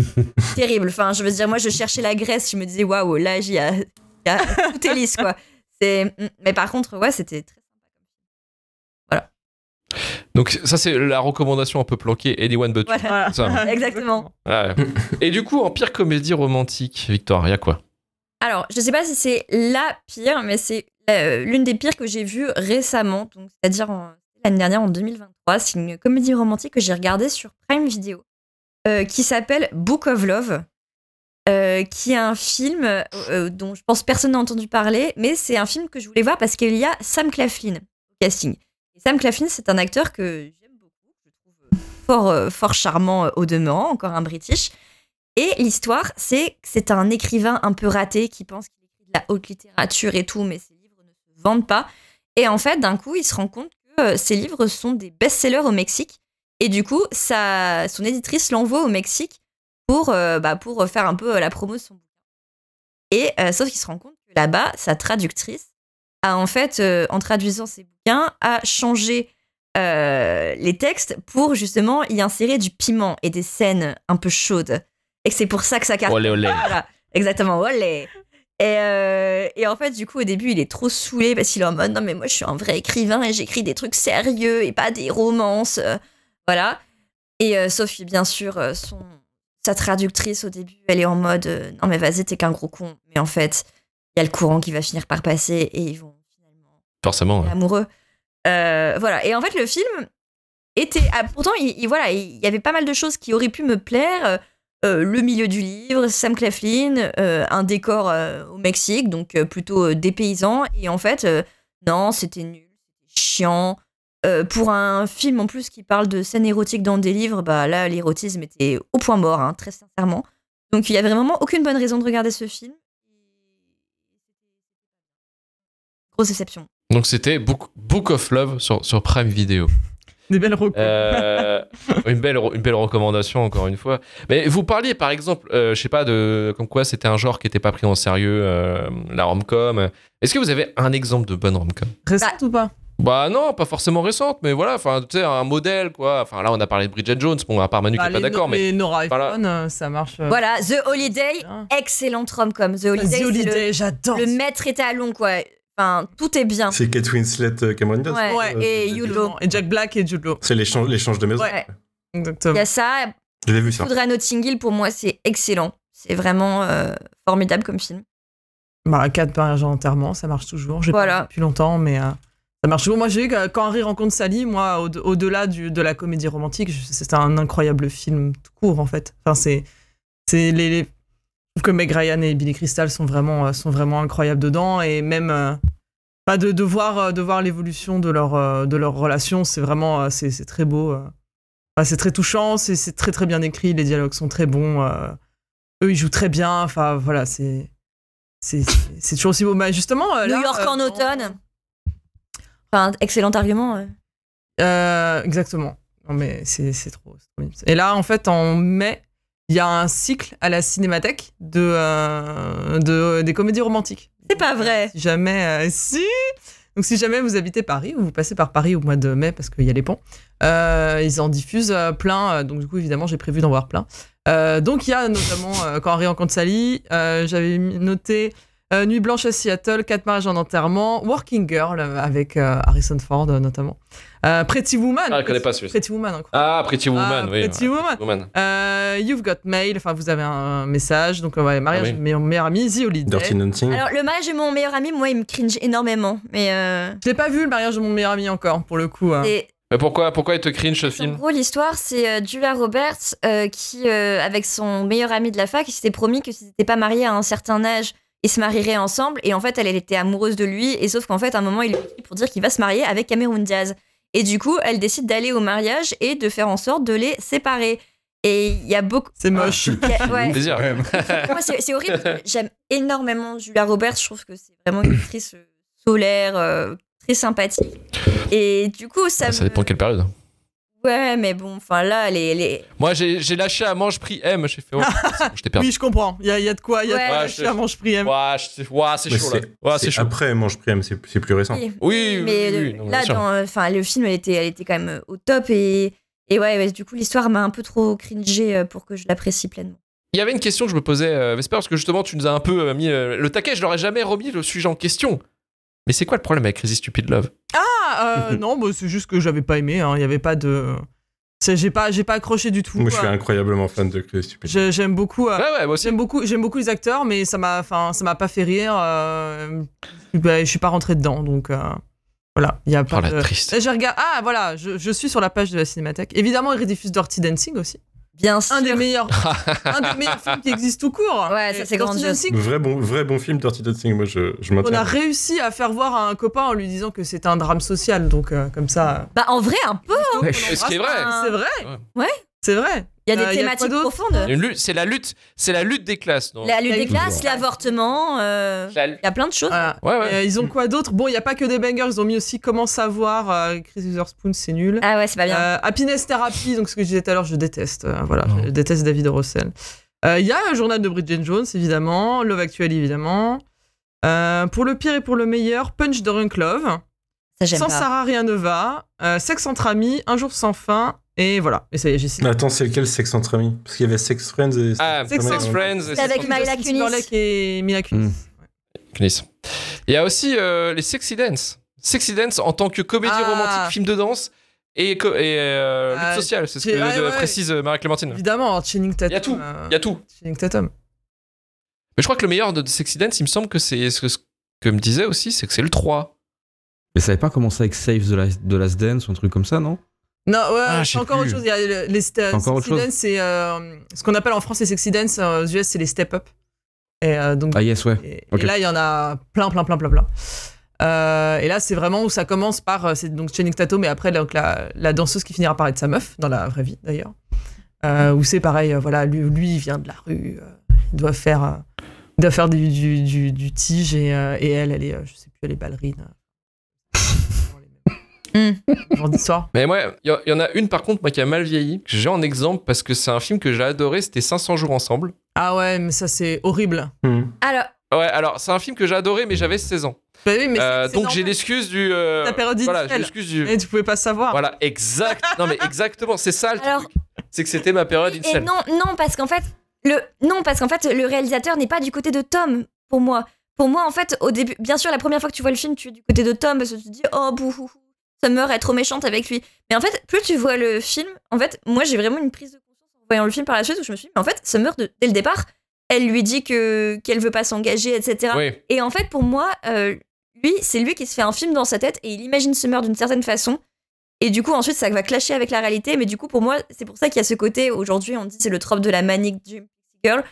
terribles. Enfin, je veux dire, moi je cherchais la graisse, je me disais waouh, là il y a, y a- tout est lisse quoi. C'est- Mais par contre, ouais, c'était très Donc ça c'est la recommandation un peu planquée, Anyone But You. Voilà. Ça. Exactement. Ouais. Et du coup, en pire comédie romantique, Victoire, il y a quoi? Alors, je sais pas si c'est la pire, mais c'est euh, l'une des pires que j'ai vues récemment, donc c'est-à-dire en- l'année dernière en 2023. C'est une comédie romantique que j'ai regardée sur Prime Video, euh, qui s'appelle Book of Love, euh, qui est un film euh, dont je pense personne n'a entendu parler, mais c'est un film que je voulais voir parce qu'il y a Sam Claflin au casting. Sam Claflin, c'est un acteur que j'aime beaucoup, que je trouve fort, fort charmant au demeurant, encore un British. Et l'histoire, c'est que c'est un écrivain un peu raté qui pense qu'il écrit de la haute littérature et tout, mais ses livres ne se vendent pas. Et en fait, d'un coup, il se rend compte que ses livres sont des best-sellers au Mexique. Et du coup, sa, son éditrice l'envoie au Mexique pour, euh, bah, pour faire un peu euh, la promo de son bouquin. Et euh, sauf qu'il se rend compte que là-bas, sa traductrice a en fait, euh, en traduisant ses bouquins, a changé les textes pour justement y insérer du piment et des scènes un peu chaudes. Et que c'est pour ça que ça cartonne. Olé olé. Voilà, exactement, olé. Et, euh, et en fait, du coup, au début, il est trop saoulé parce qu'il est en mode non, mais moi, je suis un vrai écrivain et j'écris des trucs sérieux et pas des romances. Voilà. Et euh, que, bien sûr, euh, son, sa traductrice, au début, elle est en mode euh, non, mais vas-y, t'es qu'un gros con. Mais en fait, il y a le courant qui va finir par passer et ils vont finalement Forcément. ouais. amoureux. Voilà. Et en fait, le film était. ah, pourtant, il, il- voilà, il y avait pas mal de choses qui auraient pu me plaire. Le milieu du livre, Sam Claflin, un décor au Mexique, donc plutôt euh, dépaysant. Et en fait, non, c'était nul, c'était chiant. Euh, pour un film en plus qui parle de scènes érotiques dans des livres, bah là, l'érotisme était au point mort, hein, très sincèrement. Donc il y avait vraiment aucune bonne raison de regarder ce film. Grosse déception. Donc c'était Book, Book of Love sur, sur Prime Video. Des belles recos. Euh, une, belle, une belle recommandation encore une fois. Mais vous parliez par exemple, euh, je sais pas, de comme quoi c'était un genre qui n'était pas pris en sérieux, euh, la rom-com. Est-ce que vous avez un exemple de bonne rom-com? Récente ou pas? Bah non, pas forcément récente, mais voilà, enfin tu sais un modèle quoi. Enfin là on a parlé de Bridget Jones, bon à part Manu Bah, qui est pas d'accord, mais Les Nora Voilà. iPhone, euh, ça marche. euh, Voilà, The Holiday, bien. excellente rom-com. The Holiday, The Holiday, j'adore. le, maître étalon, quoi. Enfin, tout est bien. C'est Kate Winslet, euh, Cameron Diaz. Ouais, Ouais, Euh, et Jude. Law. Et Jack Black et Jude Law. C'est l'échange l'échange de maison. Ouais. Il y a ça. Je l'ai vu ça. Foudre à Notting Hill, pour moi, c'est excellent. C'est vraiment euh, formidable comme film. Bah, 4 mariages en enterrement, ça marche toujours. J'ai Voilà. pas depuis longtemps, mais euh, ça marche. Moi, j'ai vu que quand Harry rencontre Sally, moi, au- au-delà de la comédie romantique, c'est un incroyable film tout court, en fait. Enfin, c'est. les, les- Je trouve que Meg Ryan et Billy Crystal sont vraiment, euh, sont vraiment incroyables dedans. Et même. euh, de, de voir, euh, de voir l'évolution de leur, euh, de leur relation, c'est vraiment. c'est très beau. Enfin, c'est très touchant, c'est très, très bien écrit. Les dialogues sont très bons. euh. Eux, ils jouent très bien. Enfin, voilà, c'est. C'est toujours aussi beau. Mais justement. New là, York euh, en automne. Enfin, excellent argument. ouais. Euh, exactement. Non, mais c'est c'est trop, c'est trop mignon. Et là, en fait, en mai, il y a un cycle à la Cinémathèque de, euh, de, des comédies romantiques. C'est pas vrai. Si jamais. euh, si Donc, si jamais vous habitez Paris ou vous passez par Paris au mois de mai parce qu'il y a les ponts, euh, ils en diffusent euh, plein. euh, Donc, du coup, évidemment, j'ai prévu d'en voir plein. Euh, donc, il y a notamment euh, Quand Harry rencontre Sally, euh, j'avais mis- noté euh, Nuit blanche à Seattle, Quatre mariages en enterrement, Working Girl euh, avec euh, Harrison Ford notamment. Euh, Pretty Woman. Ah, je connais pas celui-ci. Pretty Woman, incroyable. Ah, Pretty Woman, Ah, oui. Pretty ouais. Woman. Woman. Euh, You've Got Mail, enfin vous avez un message, donc ouais, mariage Ah oui. de mon meilleur ami, The Holiday. Dirty Dancing. Alors, le mariage de mon meilleur ami, moi, il me cringe énormément. Mais euh, Je l'ai pas vu le mariage de mon meilleur ami encore, pour le coup. hein. Mais pourquoi, pourquoi il te cringe ce En film? gros, l'histoire, c'est Julia Roberts euh, qui, euh, avec son meilleur ami de la fac, il s'était promis que s'ils n'étaient pas mariés à un certain âge, ils se marieraient ensemble. Et en fait, elle, elle était amoureuse de lui. Et sauf qu'en fait, à un moment, il lui écrit pour dire qu'il va se marier avec Cameron Diaz. Et du coup, elle décide d'aller au mariage et de faire en sorte de les séparer. Et il y a beaucoup. C'est moche. il y a- ouais. C'est horrible. J'aime énormément Julia Roberts. Je trouve que c'est vraiment une actrice euh, solaire, euh, très sympathique. Et du coup, ça. Ah, Ça me- dépend de quelle période. Ouais, mais bon, enfin là, les, les... Moi, j'ai j'ai lâché à mange prix M. J'ai fait, oh, bon, je t'ai perdu. Oui, je comprends. Il y a, il y a de quoi. Il y a de Ouais. quoi Ouais, lâcher à mange prix M. Ouah, c'est Mais chaud là. c'est- Ouah, c'est c'est chaud. après Mange Prime, c'est c'est plus récent. Oui, Oui, oui, mais oui, euh, oui, non, bien là, dans, enfin, le film, elle était, elle était quand même au top et, et ouais, ouais, du coup, l'histoire m'a un peu trop cringé euh, pour que je l'apprécie pleinement. Il y avait une question que je me posais, euh, Vesper, parce que justement, tu nous as un peu euh, mis euh, le taquet. Je l'aurais jamais remis le sujet en question. Mais c'est quoi le problème avec Crazy Stupid Love? Ah, euh, non, bah, c'est juste que j'avais pas aimé. hein. Il y avait pas de. c'est- J'ai pas, j'ai pas accroché du tout. Moi, je suis incroyablement fan de j'ai- J'aime beaucoup. euh, Ouais, ouais, moi aussi. J'aime beaucoup, j'aime beaucoup les acteurs, mais ça m'a, enfin, ça m'a pas fait rire. euh, bah, je suis pas rentré dedans, donc euh, voilà. Il y a pas Oh la de- triste. Et j'ai regardé. Ah voilà, je, je suis sur la page de la Cinémathèque. Évidemment, ils rediffusent Dirty Dancing aussi. Bien sûr. Un des meilleurs, un des meilleurs films qui existent tout court. Ouais, ça, c'est Dirty grandiose. Dancing, Vrai bon, vrai bon film Dirty Dancing, moi je, je on a réussi à faire voir à un copain en lui disant que c'était un drame social, donc euh, comme ça. Bah, en vrai, un peu. ce qui est vrai. C'est vrai. Ouais. C'est vrai. Il y a des Euh, thématiques profondes? C'est la lutte, c'est la lutte des classes. non? La lutte des classes, l'avortement, euh, il La- y a plein de choses. Voilà. Ouais, ouais. Euh, ils ont quoi d'autre? Bon, il y a pas que des bangers. Ils ont mis aussi Comment savoir. euh, Chris Witherspoon, c'est nul. Ah ouais, c'est pas bien. Euh, Happiness Therapy, donc ce que je disais tout à l'heure, je déteste. euh, voilà, Oh. je déteste David Russell. Euh, Il y a un journal de Bridget Jones, évidemment. Love Actually, évidemment. Euh, pour le pire et pour le meilleur, Punch Drunk Love. ça, Sans pas. Sarah, rien ne va. Euh, Sexe entre amis, Un jour sans fin. Et voilà. Et ça y est, j'ai signé. Mais attends, c'est lequel Sex entre amis? Parce qu'il y avait Sex Friends et. Ah, Sex Sex and Friends. C'est avec Mila Kunis. Et Mila Kunis. Mm. Kunis. Il y a aussi euh, les Sexy Dance. Sexy Dance en tant que comédie Ah. romantique, film de danse et, et euh, Ah, lutte sociale. C'est ce que ouais, ouais. précise euh, Marie-Clémentine. Évidemment, Channing Tatum. Il y a tout. euh, Il y a tout. Channing Tatum. Mais je crois que le meilleur de Sexy Dance, il me semble que c'est ce que, ce que me disait aussi, c'est que c'est le 3. Mais ça avait pas commencé avec Save the Last, the Last Dance ou un truc comme ça, non? Non, ouais, Ah, c'est sais encore plus. autre chose. Il y a le- les sexy dance, c'est euh, ce qu'on appelle en France les sexy dance. euh, Aux US, c'est les step up. Et euh, donc, Ah yes, ouais. et, là, il y en a plein, plein, plein, plein, plein. Euh, et là, c'est vraiment où ça commence par c'est donc Channing Tatum, mais après donc la, la danseuse qui finira par être sa meuf dans la vraie vie d'ailleurs. Où c'est pareil, voilà, lui, lui, il vient de la rue, il doit faire, il doit faire du, du, du, du tige et, et elle, elle est, je sais plus, elle est ballerine. Hmm. Genre d'histoire. Mais moi, il y, en a une par contre, moi, qui a mal vieilli, que j'ai en exemple parce que c'est un film que j'ai adoré, c'était 500 jours ensemble. Ah ouais, mais ça c'est horrible. Hmm. Alors, Ouais, alors c'est un film que j'ai adoré, mais j'avais 16 ans. Bah oui, mais c'est- Euh, donc j'ai l'excuse du. euh, Ta période Voilà, j'ai l'excuse du. Et tu pouvais pas savoir. Voilà, exact. Non, mais exactement, c'est ça le Alors- truc. C'est que c'était ma période et initiale. non, non, parce qu'en fait, le, non, parce qu'en fait, le réalisateur n'est pas du côté de Tom, pour moi. Pour moi, en fait, au début, bien sûr, la première fois que tu vois le film, tu es du côté de Tom, parce que tu te dis, oh, bouhou, Summer est trop méchante avec lui. Mais en fait, plus tu vois le film, en fait, moi, j'ai vraiment une prise de conscience en voyant le film par la suite, où je me suis dit, mais en fait, Summer, de- dès le départ, elle lui dit que qu'elle veut pas s'engager, etc. Oui. Et en fait, pour moi, euh, lui, c'est lui qui se fait un film dans sa tête et il imagine Summer d'une certaine façon. Et du coup, ensuite, ça va clasher avec la réalité. Mais du coup, pour moi, c'est pour ça qu'il y a ce côté, aujourd'hui, on dit c'est le trope de la manic dream girl,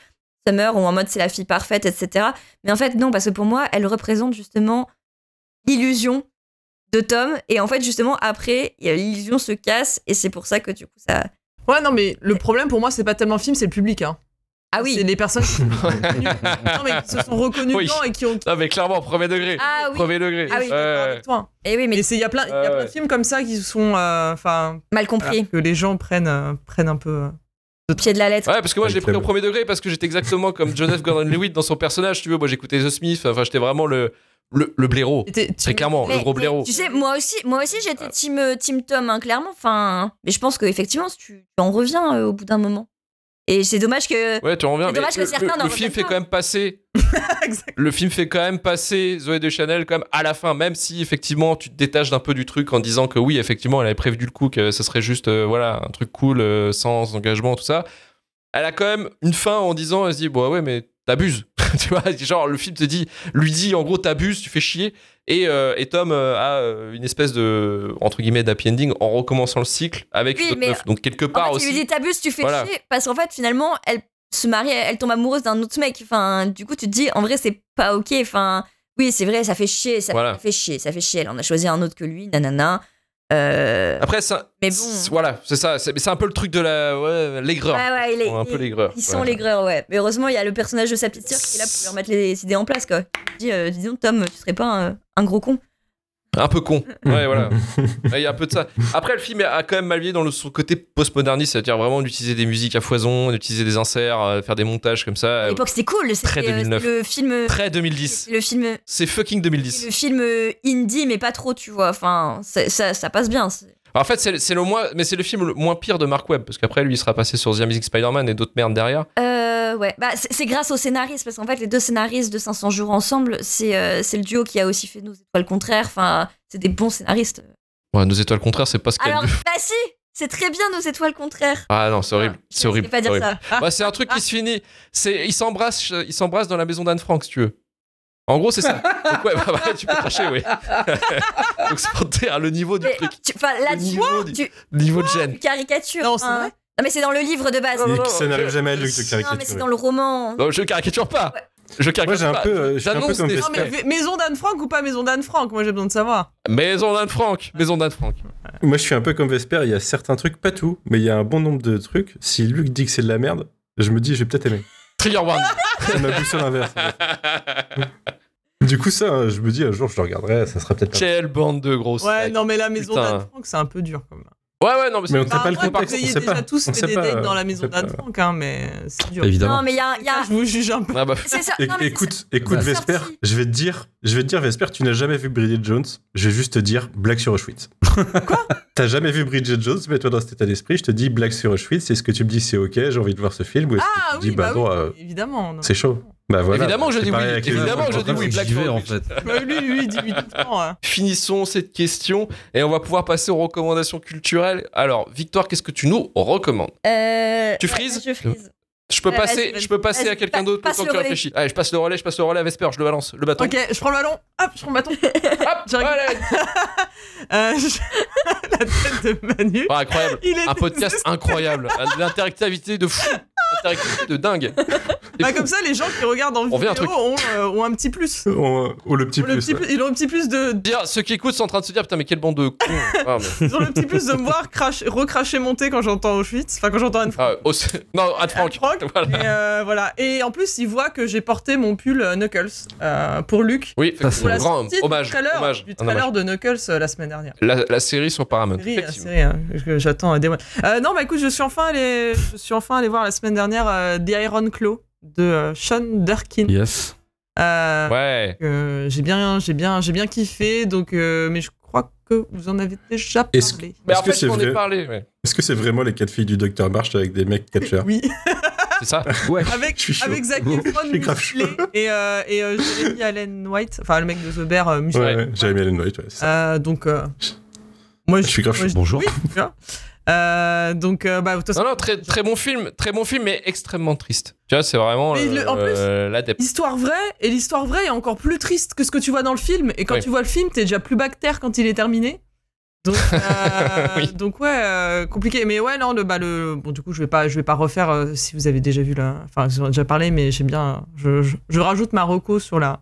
Summer, ou en mode c'est la fille parfaite, etc. Mais en fait, non, parce que pour moi, elle représente justement l'illusion de Tom. Et en fait, justement, après, l'illusion se casse. Et c'est pour ça que du coup, ça. Ouais, non, mais le problème pour moi, c'est pas tellement le film, c'est le public. Hein. Ah C'est oui. les personnes qui, sont reconnues- non, mais qui se sont reconnues Oui. dedans et qui ont. Non, mais clairement, premier degré. Ah oui. Premier degré. Ah oui, toi. Et oui, mais c'est- il y a plein, y a de films comme ça qui sont, euh, enfin, mal voilà, compris. que les gens prennent, euh, prennent un peu. euh. Pied de la lettre. Ouais, parce que moi je l'ai pris au premier degré parce que j'étais exactement comme Joseph Gordon-Levitt dans son personnage, tu veux. Moi j'écoutais The Smith, enfin j'étais vraiment le, le, le blaireau. Très clairement, le gros blaireau. Tu sais, moi aussi, moi aussi j'étais team, euh, team Tom, hein, clairement. Enfin, mais je pense qu'effectivement, tu, tu en reviens euh, au bout d'un moment. Et c'est dommage que. Ouais, tu en reviens. Mais dommage que le, certains le- film fait pas. quand même passer. Le film fait quand même passer Zoé de Chanel quand même à la fin, même si effectivement tu te détaches d'un peu du truc en disant que oui, effectivement, elle avait prévu le coup que ce serait juste euh, voilà un truc cool euh, sans engagement tout ça. Elle a quand même une fin en disant, elle se dit bon ouais mais t'abuses, tu vois, genre le film te dit, lui dit en gros t'abuses, tu fais chier et, euh, et Tom euh, a euh, une espèce de entre guillemets d'happy ending en recommençant le cycle avec Oui, mais meuf. Donc quelque En part fait, il aussi. lui dit t'abuses, tu fais Voilà. chier. Parce qu'en fait, finalement, elle se marie, elle tombe amoureuse d'un autre mec. Enfin, du coup, tu te dis, en vrai, c'est pas ok. Enfin, oui, c'est vrai, ça fait chier, ça, Voilà. ça fait chier, ça fait chier. Elle en a choisi un autre que lui, nanana. Euh, Après ça, mais bon. voilà, c'est ça, c'est un peu le truc de la ouais, l'aigreur. Ouais, ouais, il est, un peu l'aigreur. Ils sont Ouais. l'aigreur, ouais. Mais heureusement, il y a le personnage de sa petite sœur qui est là pour lui remettre les idées en place, quoi. Dit, euh, dis donc, Tom, tu serais pas un, un gros con. Un peu con. Ouais, voilà. Ouais, Il y a un peu de ça. Après, le film a quand même mal vieilli dans le, son côté postmoderniste, c'est-à-dire vraiment d'utiliser des musiques à foison, d'utiliser des inserts, euh, faire des montages comme ça. À Euh, l'époque, c'était cool. C'était très euh, 2009. c'était le film. Très 2010. le film. C'est fucking 2010. Le film euh, indie, mais pas trop, tu vois. Enfin, ça, ça passe bien. c'est- En fait, c'est le moins, mais c'est le film le moins pire de Mark Webb, parce qu'après, lui, il sera passé sur The Amazing Spider-Man et d'autres merdes derrière. Euh, ouais, bah, c'est grâce aux scénaristes, parce qu'en fait, les deux scénaristes de 500 jours ensemble, c'est euh, le duo qui a aussi fait Nos étoiles contraires. Enfin, c'est des bons scénaristes. Ouais, nos étoiles contraires, c'est pas ce qu'elle Alors, bah si, c'est très bien Nos étoiles contraires. Ah non, c'est horrible. Ah, C'est horrible. Pas dire horrible. ça. Ouais, c'est un truc qui se finit. C'est, ils s'embrassent, ils s'embrassent dans la maison d'Anne Frank, si tu veux. En gros, c'est ça. Donc ouais, bah, bah, tu peux cracher, oui. Donc c'est pour te dire le niveau du Mais, truc, tu- Enfin, le là-dessus, niveau, du, tu niveau de gêne. caricatures. Non, c'est hein. vrai Non, mais c'est dans le livre de base. Ça n'arrive jamais à Luc de je- Non, mais c'est dans le roman. Non, je caricature pas. Je Moi, caricature j'ai un peu, euh, suis un peu comme Non, mais maison d'Anne Frank ou pas maison d'Anne Frank Moi, j'ai besoin de savoir. Maison d'Anne Frank. Maison d'Anne Frank. Moi, je suis un peu comme Vesper. Il y a certains trucs, pas tout, mais il y a un bon nombre de trucs. Si Luc dit que c'est de la merde, je me dis, je vais peut-être aimer. Trigger warning. C'est ma boussole inverse. Du coup, ça, je me dis, un jour, je le regarderai, ça sera peut-être pas. Quelle bande de grosses. Ouais, non, mais la maison d'Anne Frank, c'est un peu dur quand même. Ouais, ouais, non, mais, Mais on c'est- sait pas le contexte, vous sait déjà pas. tous On fait sait des pas, dates dans la on maison d'Anne pas. Frank, hein, mais c'est dur. Évidemment. Non, mais il y a. il y a- Je vous juge un peu. Ah bah, mais écoute, écoute, Vesper, je vais te dire, je vais te dire, Vesper, tu n'as jamais vu Bridget Jones. Je vais juste te dire, blague sur Auschwitz. Quoi? T'as jamais vu Bridget Jones Mets-toi dans cet état d'esprit. Je te dis, blague sur Auschwitz. Est-ce que tu me dis, c'est ok, j'ai envie de voir ce film ou est-ce Ah que tu oui, dis, bah, bah, bon, euh, évidemment. non. c'est chaud. Bah voilà. Évidemment que je dis oui. Évidemment que je dis oui. Black vais en fait. Bah, lui, lui, il dit oui tout le temps. hein. Finissons cette question et on va pouvoir passer aux recommandations culturelles. Alors, Victoire, qu'est-ce que tu nous recommandes? Euh, Tu ouais, frises? Je frise. Je peux Ouais, passer, je peux passer à quelqu'un d'autre passe pendant que tu relais. réfléchis. Allez, je passe le relais, je passe le relais à Vesper, je le balance, le bâton. Ok, je prends le ballon. Hop, je prends le bâton. Hop, J'arrive. allez. Euh, je- La tête de Manu. Ah, incroyable. Il Un podcast incroyable. L'interactivité de fou. L'interactivité de dingue. Bah, comme ça, les gens qui regardent en On à un vidéo ont, euh, ont un petit plus. Le petit Ont le plus. petit ouais. plus- Ils ont un petit plus de, Dire, ceux qui écoutent sont en train de se dire putain mais quelle bande de cons. Ah, mais- ils ont le petit plus de me voir cracher, recracher monter quand j'entends Auschwitz, enfin quand j'entends Anne Frank. Ah, Non, Anne Frank. Anne Frank. Voilà. Et euh, voilà. Et en plus, ils voient que j'ai porté mon pull euh, Knuckles euh, pour Luc. Oui, Ça, c'est Pour la grand sortie hommage. trailer, hommage, du un trailer hommage. de Knuckles euh, la semaine dernière. La, la série sur Paramount. Série, la effectivement. série, hein, que j'attends euh, des mois. Euh, non, bah écoute, je suis enfin allé, je suis enfin allé voir la semaine dernière euh, The Iron Claw de euh, Sean Durkin. Yes. Euh, Ouais. euh, j'ai bien, j'ai bien, j'ai bien kiffé. Donc, euh, mais je crois que vous en avez déjà Est-ce- parlé. Mais en Est-ce que c'est vrai ai parlé. ouais. Est-ce que c'est vraiment les quatre filles du Docteur March avec des mecs catcheurs Oui, C'est ça. Ouais. avec Je suis chaud. avec Zac Efron Je suis grave musclé et euh, et euh, Jeremy Allen White, enfin le mec de The Bear euh, musclé. Ouais, ouais, Jeremy Allen White, ouais, c'est ça. Euh, donc, euh, moi, Je suis grave moi, chaud. Bonjour. Oui, tu vois. Euh, donc, euh, bah, de toute façon, Non, non, très, très bon film, très bon film, mais extrêmement triste. Tu vois, c'est vraiment Mais le- en plus, euh. L'histoire vraie, et l'histoire vraie est encore plus triste que ce que tu vois dans le film. Et quand tu vois le film, t'es déjà plus bactère quand il est terminé. Donc, euh, Oui. donc ouais, euh, compliqué. Mais ouais, non, le, bah, le, bon, du coup, je vais pas, je vais pas refaire si vous avez déjà vu la. Enfin, j'en ai déjà parlé, mais j'aime bien. Je, je, je rajoute ma reco sur la,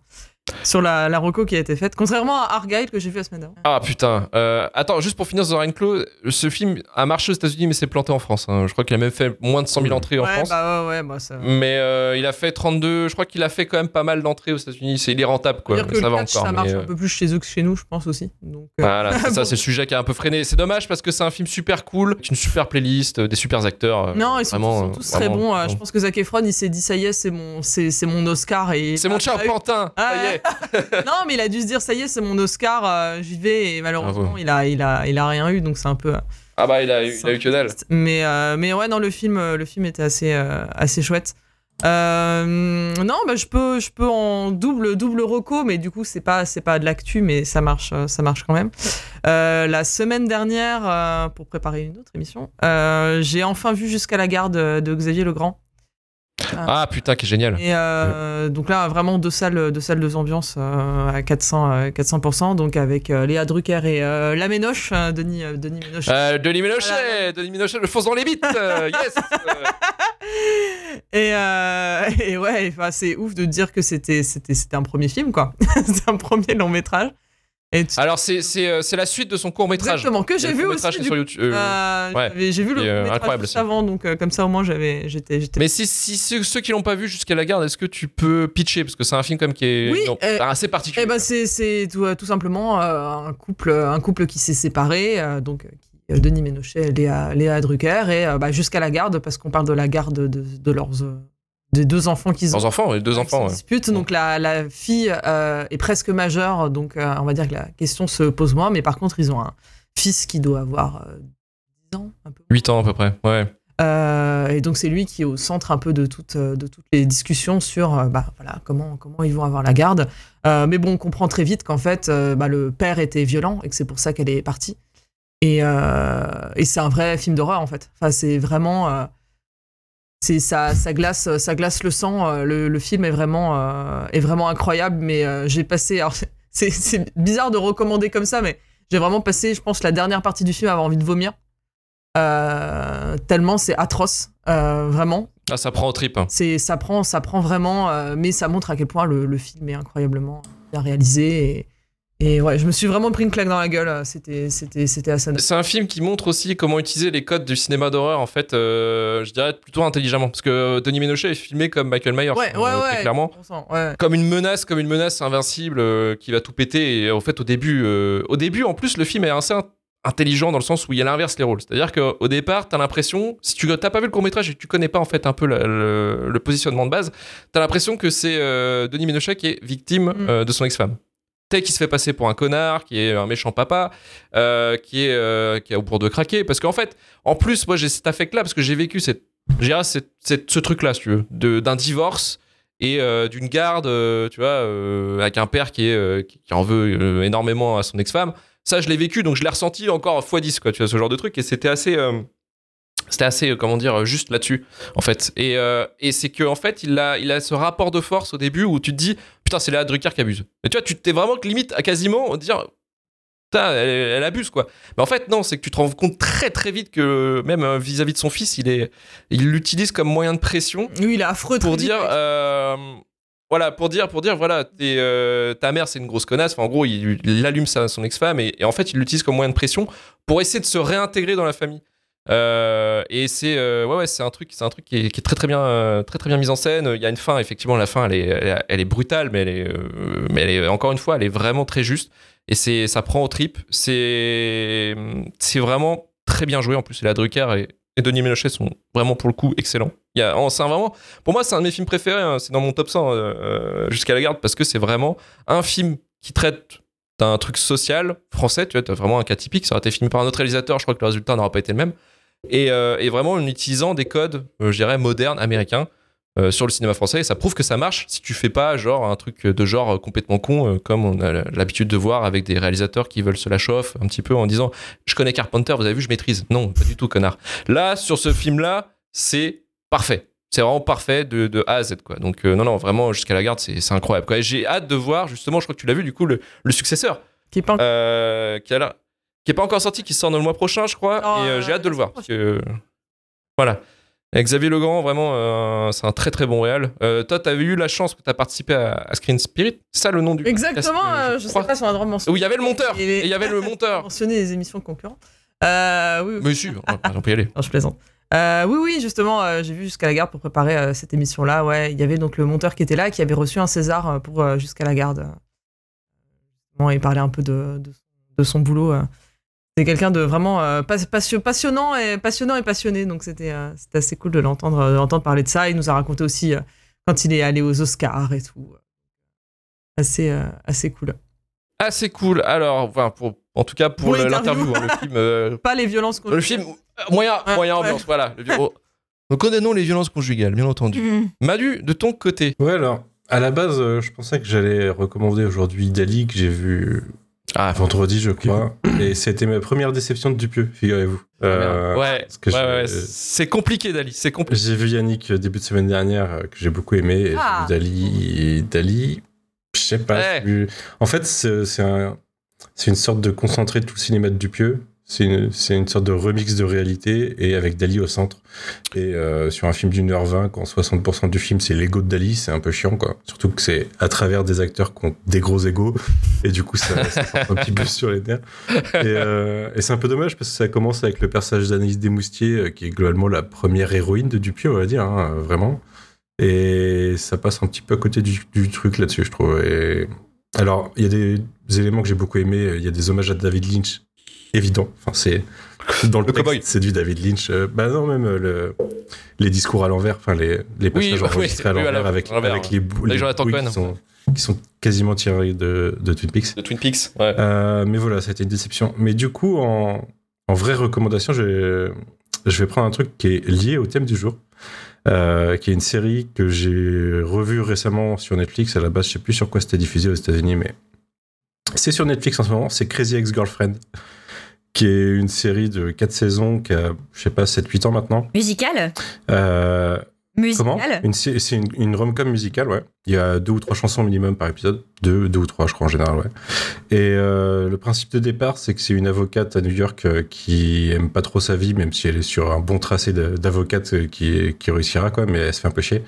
sur la, la reco qui a été faite. Contrairement à Argyle que j'ai vu la semaine dernière. Ah putain. Euh, attends, juste pour finir The Ravenclaw, ce film a marché aux États-Unis, mais s'est planté en France. hein. Je crois qu'il a même fait moins de 100 000 entrées en ouais, France. bah ouais, ouais, bah ça. Mais euh, il a fait 32, je crois qu'il a fait quand même pas mal d'entrées aux États-Unis. C'est, il est rentable, quoi. dire que Ça le va catch, encore. ça marche mais, euh, un peu plus chez eux que chez nous, je pense aussi. Donc, euh, Voilà, c'est ça, c'est le sujet qui a un peu freiné. C'est dommage parce que c'est un film super cool, avec une super playlist, euh, des super acteurs. euh, Non, ils sont, vraiment, ils sont euh, tous très vraiment, bons. euh. Je pense que Zac Efron, il s'est dit ça y est, c'est mon, c'est, c'est mon Oscar. Et C'est mon Ah, cher Pantin, ça y est. Non, mais il a dû se dire ça y est, c'est mon Oscar, euh, j'y vais. Et malheureusement, Bravo. il a, il a, il a rien eu, donc c'est un peu. Ah bah il a, eu- il a eu que dalle. Mais, euh, mais ouais, non, le film, euh, le film était assez, euh, assez chouette. Non, bah, je peux, je peux en double, double reco, mais du coup, c'est pas, c'est pas de l'actu, mais ça marche, ça marche quand même. La semaine dernière, pour préparer une autre émission, j'ai enfin vu Jusqu'à la garde de Xavier Legrand. Ah putain, qui génial. Et euh, donc là, vraiment deux salles, deux salles de ambiance euh, à 400, euh, 400%, donc avec euh, Léa Drucker et euh, la Ménoche, euh, Denis, euh, Denis Ménoche. Euh, Denis Ménochet, Voilà. Denis Ménochet, le fonce dans les bites, euh, yes. Euh, Et, euh, et ouais, enfin, c'est ouf de dire que c'était, c'était, c'était un premier film, quoi. c'est un premier long métrage. Et tu- Alors c'est c'est euh, c'est la suite de son court métrage. Exactement, que j'ai vu aussi. Métrage du sur YouTube. euh, Euh, ouais. j'avais- J'ai vu le euh, métrage incroyable juste avant, donc euh, comme ça au moins j'avais, j'étais, j'étais. Mais si, si ceux, ceux qui l'ont pas vu jusqu'à la garde, est-ce que tu peux pitcher? Parce que c'est un film quand même qui est Oui, non, euh, assez particulier. Eh ben c'est c'est tout, tout simplement euh, un couple un couple qui s'est séparé euh, donc qui, Denis Ménochet, Léa Léa Drucker et euh, bah, jusqu'à la garde parce qu'on parle de la garde de, de leurs euh, des deux enfants qu'ils ont. Leurs enfants, les deux enfants. ouais. disputent. Donc la, la fille euh, est presque majeure, donc euh, on va dire que la question se pose moins, mais par contre ils ont un fils qui doit avoir euh, 10 ans un peu. 8 ans à peu près. Ouais. Euh, et donc c'est lui qui est au centre un peu de, toutes de toutes les discussions sur bah, voilà, comment, comment ils vont avoir la garde. Mais bon, on comprend très vite qu'en fait, bah, le père était violent et que c'est pour ça qu'elle est partie. Et, et c'est un vrai film d'horreur en fait. Enfin, c'est vraiment... c'est ça, ça glace, ça glace le sang. euh, Le, le film est vraiment, euh, est vraiment incroyable. Mais euh, j'ai passé, alors c'est, bizarre de recommander comme ça, mais j'ai vraiment passé, je pense, la dernière partie du film à avoir envie de vomir. Euh, tellement c'est atroce, vraiment. Ah, ça prend au trip. hein. C'est, ça prend, ça prend vraiment, mais ça montre à quel point le, le film est incroyablement bien réalisé. Et, et ouais, je me suis vraiment pris une claque dans la gueule. euh, C'était, c'était, c'était assez. C'est un film qui montre aussi comment utiliser les codes du cinéma d'horreur, en fait, euh, je dirais plutôt intelligemment. Parce que Denis Ménochet est filmé comme Michael Myers, Ouais, ouais, euh, très ouais. clairement. Comme une menace, comme une menace invincible euh, qui va tout péter. Et en fait, au début, euh, au début, en plus, le film est assez in- intelligent dans le sens où il inverse les rôles. C'est-à-dire qu'au départ, t'as l'impression, si tu t'as pas vu le court métrage et que tu connais pas en fait un peu la- le, le positionnement de base, t'as l'impression que c'est euh, Denis Ménochet qui est victime Mm. euh, de son ex-femme. Tel qui se fait passer pour un connard, qui est un méchant papa, euh, qui est euh, qui est au bord de craquer. Parce qu'en fait, en plus, moi j'ai cet affect-là parce que j'ai vécu cette, cette- cette- ce truc-là, si tu veux, d'un divorce et euh, d'une garde, tu vois, avec un père qui, est, qui, en veut énormément à son ex-femme. Ça, je l'ai vécu, donc je l'ai ressenti encore x10, quoi, tu vois, ce genre de truc. Et c'était assez, c'était assez, comment dire, juste là-dessus, en fait. Et, et c'est que en fait, il a, il a ce rapport de force au début où tu te dis, putain, c'est la Drucker qui abuse. Mais tu vois, tu t'es vraiment limite à quasiment dire, putain, elle, elle abuse, quoi. Mais en fait, non, c'est que tu te rends compte très très vite que même euh, vis-à-vis de son fils, il est, il l'utilise comme moyen de pression Lui, il est affreux. pour dire euh, voilà pour dire pour dire voilà euh, ta mère c'est une grosse connasse enfin en gros il, il allume sa, son ex-femme et, et en fait il l'utilise comme moyen de pression pour essayer de se réintégrer dans la famille Euh, et c'est euh, ouais ouais c'est un truc c'est un truc qui est, très très bien euh, très très bien mis en scène. Il y a une fin effectivement la fin elle est elle est, brutale mais elle est mais elle est encore une fois elle est vraiment très juste. Et c'est ça prend au trip. C'est c'est vraiment très bien joué. En plus et la Drucker et, Denis Ménochet sont vraiment pour le coup excellents. Il y a c'est vraiment pour moi c'est un de mes films préférés hein. c'est dans mon top 100 euh, euh, jusqu'à la garde parce que c'est vraiment un film qui traite d'un truc social français. Tu vois t'as vraiment un cas typique. Ça aurait été filmé par un autre réalisateur. Je crois que le résultat n'aura pas été le même et, euh, et vraiment en utilisant des codes euh, je dirais modernes américains euh, sur le cinéma français et ça prouve que ça marche. Si tu fais pas genre un truc de genre euh, complètement con euh, comme on a l'habitude de voir avec des réalisateurs qui veulent se la chauffe un petit peu en disant je connais Carpenter vous avez vu je maîtrise. Non pas du tout connard. Là sur ce film là c'est parfait. C'est vraiment parfait de, de, A à Z quoi. Donc non non vraiment jusqu'à la garde c'est incroyable j'ai hâte de voir justement je crois que tu l'as vu du coup le, le successeur Qui est pas qui a l'air- qui est pas encore sorti qui sort dans le mois prochain je crois Oh, et euh, j'ai hâte de le voir parce que voilà et Xavier Legrand, vraiment, euh, c'est un très très bon réal. Euh, toi, t'avais eu la chance que t'as participé à, à Screen Spirit. C'est ça le nom du Exactement, podcast, euh, euh, je, sais pas si on a le droit de mentionner. Où il y avait le monteur. Il Et il y avait le monteur. mentionner les émissions concurrentes. Euh, oui, oui. Mais si, on peut y aller. Non, je plaisante. Euh, oui, oui, justement, euh, j'ai vu jusqu'à la garde pour préparer euh, cette émission-là. Ouais, il y avait donc le monteur qui était là, qui avait reçu un César euh, pour euh, jusqu'à la garde. Bon, et parler un peu de, de, de son boulot. C'est quelqu'un de vraiment euh, pas- passio- passionnant et passionnant et passionné. Donc c'était euh, assez cool de l'entendre euh, l'entendre parler de ça. Il nous a raconté aussi euh, quand il est allé aux Oscars et tout. Assez euh, assez cool. Cool. Alors, enfin, pour, en tout cas, pour l'interview. hein, le film. euh, Pas les violences. le film, euh, moyen, Ouais, moyen ouais. ambiance, voilà. Le oh. Nous connaissons les violences conjugales, bien entendu. Mhm. Madu, de ton côté. Ouais, alors, à la base, euh, je pensais que j'allais recommander aujourd'hui Dali, que j'ai vu Ah, vendredi, je crois. et c'était ma première déception de Dupieux, figurez-vous. Euh, ouais, c'est compliqué, Dali. C'est compliqué. J'ai vu Yannick euh, début de semaine dernière, euh, que j'ai beaucoup aimé. Ah. j'ai vu Dali. Et Dali, je sais pas. Ouais. j'ai vu- En fait, c'est un- c'est une sorte de concentré de tout le cinéma de Dupieux. C'est une, une sorte de remix de réalité et avec Dali au centre. Et euh, sur un film d'une heure vingt, quand 60% du film c'est l'ego de Dali, c'est un peu chiant quoi. Surtout que c'est à travers des acteurs qui ont des gros égos et du coup ça, ça un petit peu sur les nerfs. Et, euh, et c'est un peu dommage parce que ça commence avec le personnage d'Anaïs Desmoustiers euh, qui est globalement la première héroïne de Dupieux, on va dire, hein, vraiment. Et ça passe un petit peu à côté du, du truc là-dessus, je trouve. Et... Alors, il y a des éléments que j'ai beaucoup aimés. Il y a des hommages à David Lynch, évident. Enfin, c'est dans le, Le cowboy. c'est du David Lynch. Euh, bah non, même euh, le, les discours à l'envers, enfin les, les passages oui, enregistrés à oui, à l'envers avec, les Avec les qui sont, qui sont quasiment tirés de, de Twin Peaks. De Twin Peaks. Ouais. Euh, mais voilà, ça a été une déception. Mais du coup, en, en vraie recommandation, je vais, je vais prendre un truc qui est lié au thème du jour, euh, qui est une série que j'ai revue récemment sur Netflix. À la base, je sais plus sur quoi c'était diffusé aux États-Unis, mais c'est sur Netflix en ce moment. C'est Crazy Ex-Girlfriend, qui est une série de 4 saisons qui a, je sais pas, 7-8 ans maintenant. Musical? Euh, Comment? Musical Une C'est une, une rom-com musicale, ouais. Il y a deux ou trois chansons minimum par épisode. Deux, deux ou trois, je crois, en général, ouais. Et euh, le principe de départ, c'est que c'est une avocate à New York euh, qui aime pas trop sa vie, même si elle est sur un bon tracé d'avocate euh, qui, qui réussira, quoi, mais elle se fait un peu chier.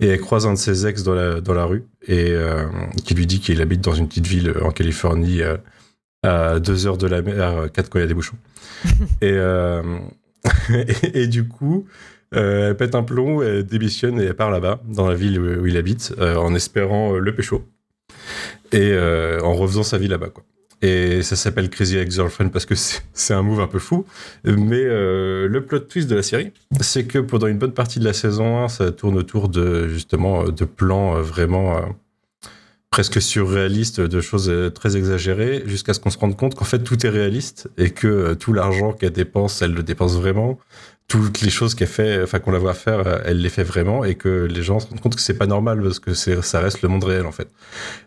Et elle croise un de ses ex dans la, dans la rue et euh, qui lui dit qu'il habite dans une petite ville en Californie à deux heures de la mer, quatre quand il y a des bouchons. et, euh, et, et du coup, euh, elle pète un plomb, elle démissionne et elle part là-bas, dans la ville où, il habite, euh, en espérant le pécho. Et en refaisant sa vie là-bas, quoi. Et ça s'appelle Crazy Ex-Girlfriend parce que c'est un move un peu fou. Mais euh, le plot twist de la série, c'est que pendant une bonne partie de la saison 1, ça tourne autour de justement de plans vraiment presque surréalistes, de choses euh, très exagérées, jusqu'à ce qu'on se rende compte qu'en fait tout est réaliste et que euh, tout l'argent qu'elle dépense, elle le dépense vraiment. Toutes les choses qu'elle fait, enfin qu'on la voit faire, euh, elle les fait vraiment et que les gens se rendent compte que c'est pas normal parce que ça reste le monde réel en fait.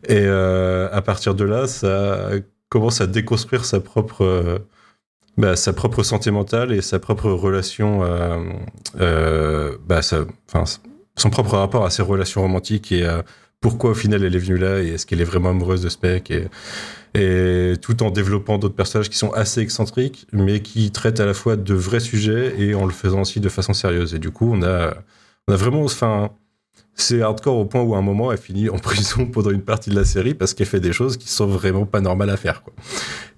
Et à partir de là, ça commence à déconstruire sa propre, bah, sa propre santé mentale et sa propre relation, bah, son propre rapport à ses relations romantiques et à pourquoi au final elle est venue là et est-ce qu'elle est vraiment amoureuse de mec et, tout en développant d'autres personnages qui sont assez excentriques mais qui traitent à la fois de vrais sujets et en le faisant aussi de façon sérieuse. Et du coup, on a, on a vraiment, enfin, c'est hardcore au point où à un moment elle finit en prison pendant une partie de la série parce qu'elle fait des choses qui sont vraiment pas normales à faire.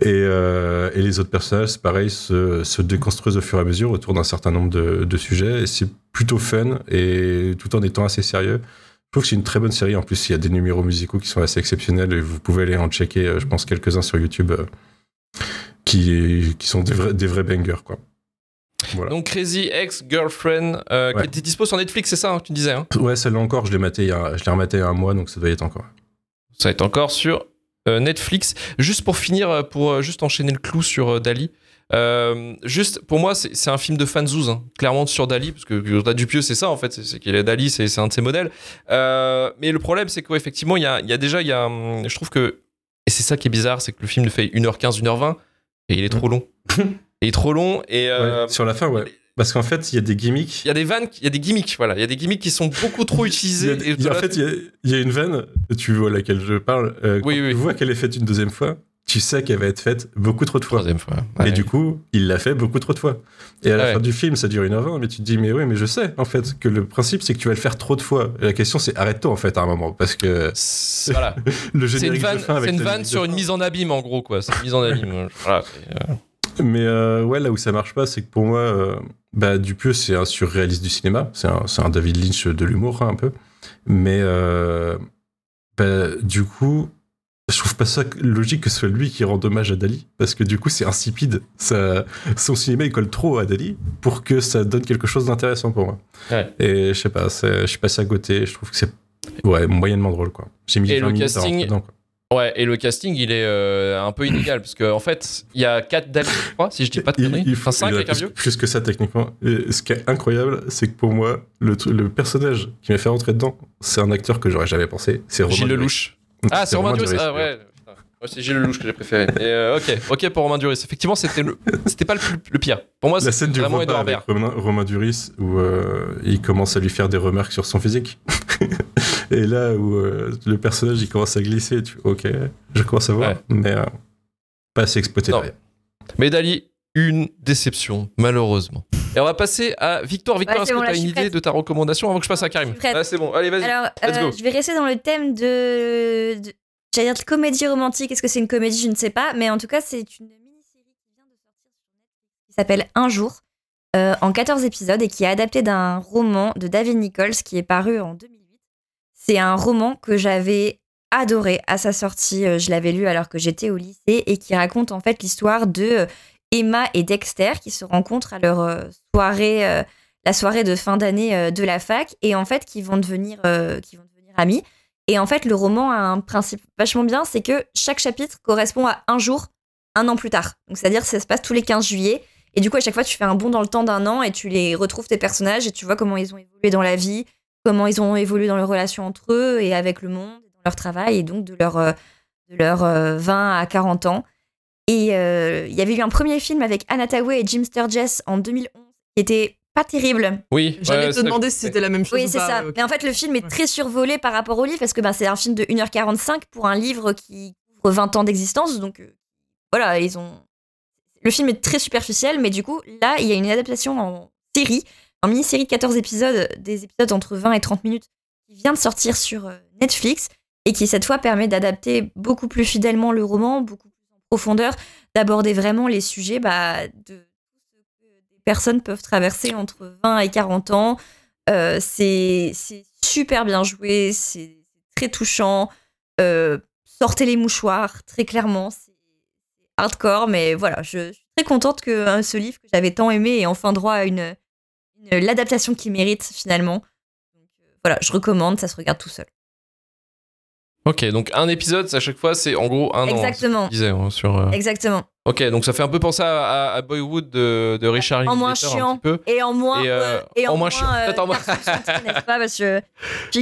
Et, euh, et les autres personnages, c'est pareil, se, se déconstruisent au fur et à mesure autour d'un certain nombre de, de sujets. Et c'est plutôt fun et tout en étant assez sérieux. Je trouve que c'est une très bonne série. En plus, il y a des numéros musicaux qui sont assez exceptionnels et vous pouvez aller en checker, euh, je pense, quelques-uns sur YouTube euh, qui, qui sont des vrais, des vrais bangers. Quoi. Voilà. Donc Crazy Ex-Girlfriend, euh, Ouais. qui était dispo sur Netflix, c'est ça, hein, tu disais. Hein? Ouais, celle-là encore, je l'ai maté il y a- je l'ai rematé il y a un mois, donc ça doit y être encore. ça va être encore sur euh, Netflix. Juste pour finir, pour juste enchaîner le clou sur Dali. Euh, juste, pour moi, c'est un film de fanzouz, hein, clairement sur Dali, parce que Dupieux, c'est ça en fait, c'est- qu'il est Dali, c'est un de ses modèles. Euh, mais le problème, c'est qu'effectivement, il y a, y a déjà, il y a, hum, je trouve que, et c'est ça qui est bizarre, c'est que le film fait 1h15, 1h20, et il est trop long. il est trop long, et euh, Ouais, sur la fin, ouais. Parce qu'en fait, il y a des gimmicks. il y a des vannes, il y a des gimmicks, voilà, il y a des gimmicks qui sont beaucoup trop y utilisés. a- et il y a- en fait, il y, a, il y a une vanne, tu vois laquelle je parle. Oui, quand oui. Tu vois qu'elle est faite une deuxième fois, tu sais qu'elle va être faite beaucoup trop de fois. troisième fois. Et du coup, il l'a fait beaucoup trop de fois. Et à la Ouais. fin du film, ça dure une heure vingt, mais tu te dis, mais oui, mais je sais, en fait, que le principe, c'est que tu vas le faire trop de fois. Et la question, c'est arrête-toi, en fait, à un moment. Parce que voilà. le C'est une générique vanne, une vanne sur une mise en abîme, en gros, quoi. C'est une mise en abîme. Voilà, euh, Mais euh, ouais, là où ça marche pas, c'est que pour moi, euh, bah, Dupieux, c'est un surréaliste du cinéma. C'est un, c'est un David Lynch de l'humour, hein, un peu. Mais euh, bah, du coup, je trouve pas ça logique que ce soit lui qui rende hommage à Dali. Parce que du coup, c'est insipide. Ça, son cinéma, il colle trop à Dali pour que ça donne quelque chose d'intéressant pour moi. Ouais. Et je sais pas, je suis passé à côté. Je trouve que c'est ouais, moyennement drôle, quoi. J'ai mis Et 20 le minutes casting- dedans, quoi. Ouais, et le casting, il est euh, un peu inégal, parce qu'en en fait, il y a 4 Dali, je crois, si je dis pas de Il- conneries. il faut- Enfin, 5 il y en a avec un plus, vieux. plus que ça techniquement. Et ce qui est incroyable, c'est que pour moi, le, personnage qui m'a fait rentrer dedans, c'est un acteur que j'aurais jamais pensé. C'est Romain Gilles. Lelouch. Ah, c'est Romain Duris. Ah, ouais. C'est Gilles Lelouch que j'ai préféré. Et, euh, ok, ok pour Romain Duris. Effectivement, c'était le, c'était pas le, plus- le pire. Pour moi, La c'est scène du vraiment repas avec. Romain, Romain Duris où euh, il commence à lui faire des remarques sur son physique. Et là où euh, le personnage il commence à glisser, tu ok, je commence à voir, Ouais. mais euh, pas assez exploité Non. Mais Dali, une déception, malheureusement. Et on va passer à Victor. Victor, Ouais, est-ce que tu as une idée prête. de ta recommandation avant que je passe à Karim? Ah, c'est bon, allez, vas-y. Alors, let's euh, go. je vais rester dans le thème de. de- J'allais dire de comédie romantique. Est-ce que c'est une comédie? Je ne sais pas. Mais en tout cas, c'est une mini-série qui vient de sortir sur Netflix qui s'appelle Un jour, euh, en 14 épisodes et qui est adapté d'un roman de David Nichols qui est paru en 2008. C'est un roman que j'avais adoré à sa sortie. Euh, Je l'avais lu alors que j'étais au lycée et qui raconte en fait l'histoire de euh, Emma et Dexter qui se rencontrent à leur euh, soirée, euh, la soirée de fin d'année euh, de la fac et en fait qui vont devenir, qui vont devenir amis. Et en fait, le roman a un principe vachement bien, c'est que chaque chapitre correspond à un jour, un an plus tard. Donc c'est-à-dire que ça se passe tous les 15 juillet. Et du coup, à chaque fois, tu fais un bond dans le temps d'un an et tu les retrouves tes personnages et tu vois comment ils ont évolué dans la vie, comment ils ont évolué dans leurs relations entre eux et avec le monde, dans leur travail et donc de leur, de leur euh, 20 à 40 ans. Et euh, il y avait eu un premier film avec Anna Tawai et Jim Sturgess en 2011 qui était pas terrible. Oui, J'allais ouais, te demander si c'était la même chose Oui, ou c'est ça. Mais en fait, le film est très survolé par rapport au livre parce que ben, c'est un film de 1h45 pour un livre qui couvre 20 ans d'existence. Donc euh, voilà, ils ont. Le film est très superficiel, mais du coup, là, il y a une adaptation en série, en mini-série de 14 épisodes, des épisodes entre 20 et 30 minutes, qui vient de sortir sur euh, Netflix et qui, cette fois, permet d'adapter beaucoup plus fidèlement le roman, beaucoup profondeur, d'aborder vraiment les sujets bah, de que des personnes peuvent traverser entre 20 et 40 ans. Euh, c'est super bien joué, c'est très touchant. Euh, sortez les mouchoirs, très clairement. C'est hardcore, mais voilà, je, suis très contente que euh, ce livre que j'avais tant aimé ait enfin droit à une, l'adaptation qu'il mérite finalement. Donc, voilà, je recommande, ça se regarde tout seul. Ok, donc un épisode, à chaque fois, c'est en gros un an. Exactement. qu'il disait, hein, sur, euh, Exactement. Ok, donc ça fait un peu penser à, à- à Boyhood de, de Richard En moins chiant. Et en moins, Et, euh, euh, et en en moins moins, chiant. Peut-être en moins- n'est-ce pas Parce que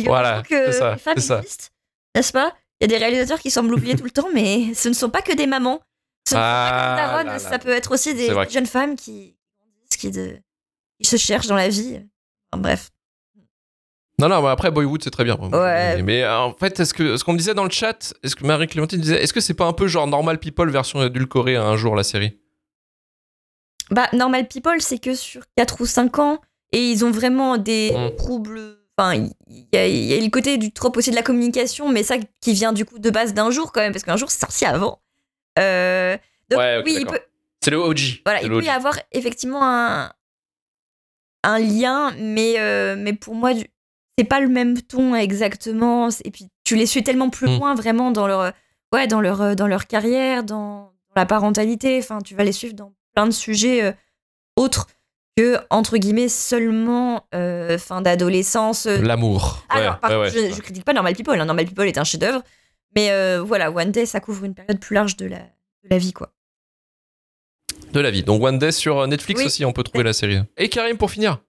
Voilà, que c'est ça, les femmes c'est ça. existent, n'est-ce pas? Il y a des réalisateurs qui semblent l'oublier tout le temps, mais ce ne sont pas que des mamans. Ce ne sont Ah pas que des là daronnes, là ça peut être aussi des jeunes femmes qui grandissent, qui, de, qui se cherchent dans la vie. Enfin, bref. Non, non, mais après Boyhood, c'est très bien. Ouais. Mais, mais, euh, en fait, est-ce que ce qu'on me disait dans le chat, est-ce que Marie-Clémentine disait, est-ce que c'est pas un peu genre Normal People version édulcorée à un jour la série? Bah, Normal People, c'est que sur 4 ou 5 ans, et ils ont vraiment des Mm. troubles. Enfin, il y, a- il y a le côté du trop aussi de la communication, mais ça qui vient du coup de base d'un jour quand même, parce qu'un jour c'est sorti avant. Euh, donc, Ouais, oui, il peut, C'est le OG. voilà, il peut OG. y avoir effectivement un, un lien, mais, euh, mais pour moi, du- c'est pas le même ton exactement. Et puis, tu les suis tellement plus Mm. loin vraiment dans leur, ouais, dans leur, euh, dans leur carrière, dans, la parentalité. Enfin, tu vas les suivre dans plein de sujets euh, autres que, entre guillemets, seulement euh, fin d'adolescence. L'amour. Ouais, Alors, par ouais, contre, ouais. je, je critique pas Normal People. hein. Normal People est un chef-d'œuvre. Mais euh, voilà, One Day, ça couvre une période plus large de la, de la vie, quoi. de la vie. Donc One Day sur Netflix Oui. aussi, on peut trouver la série. Et Karim pour finir.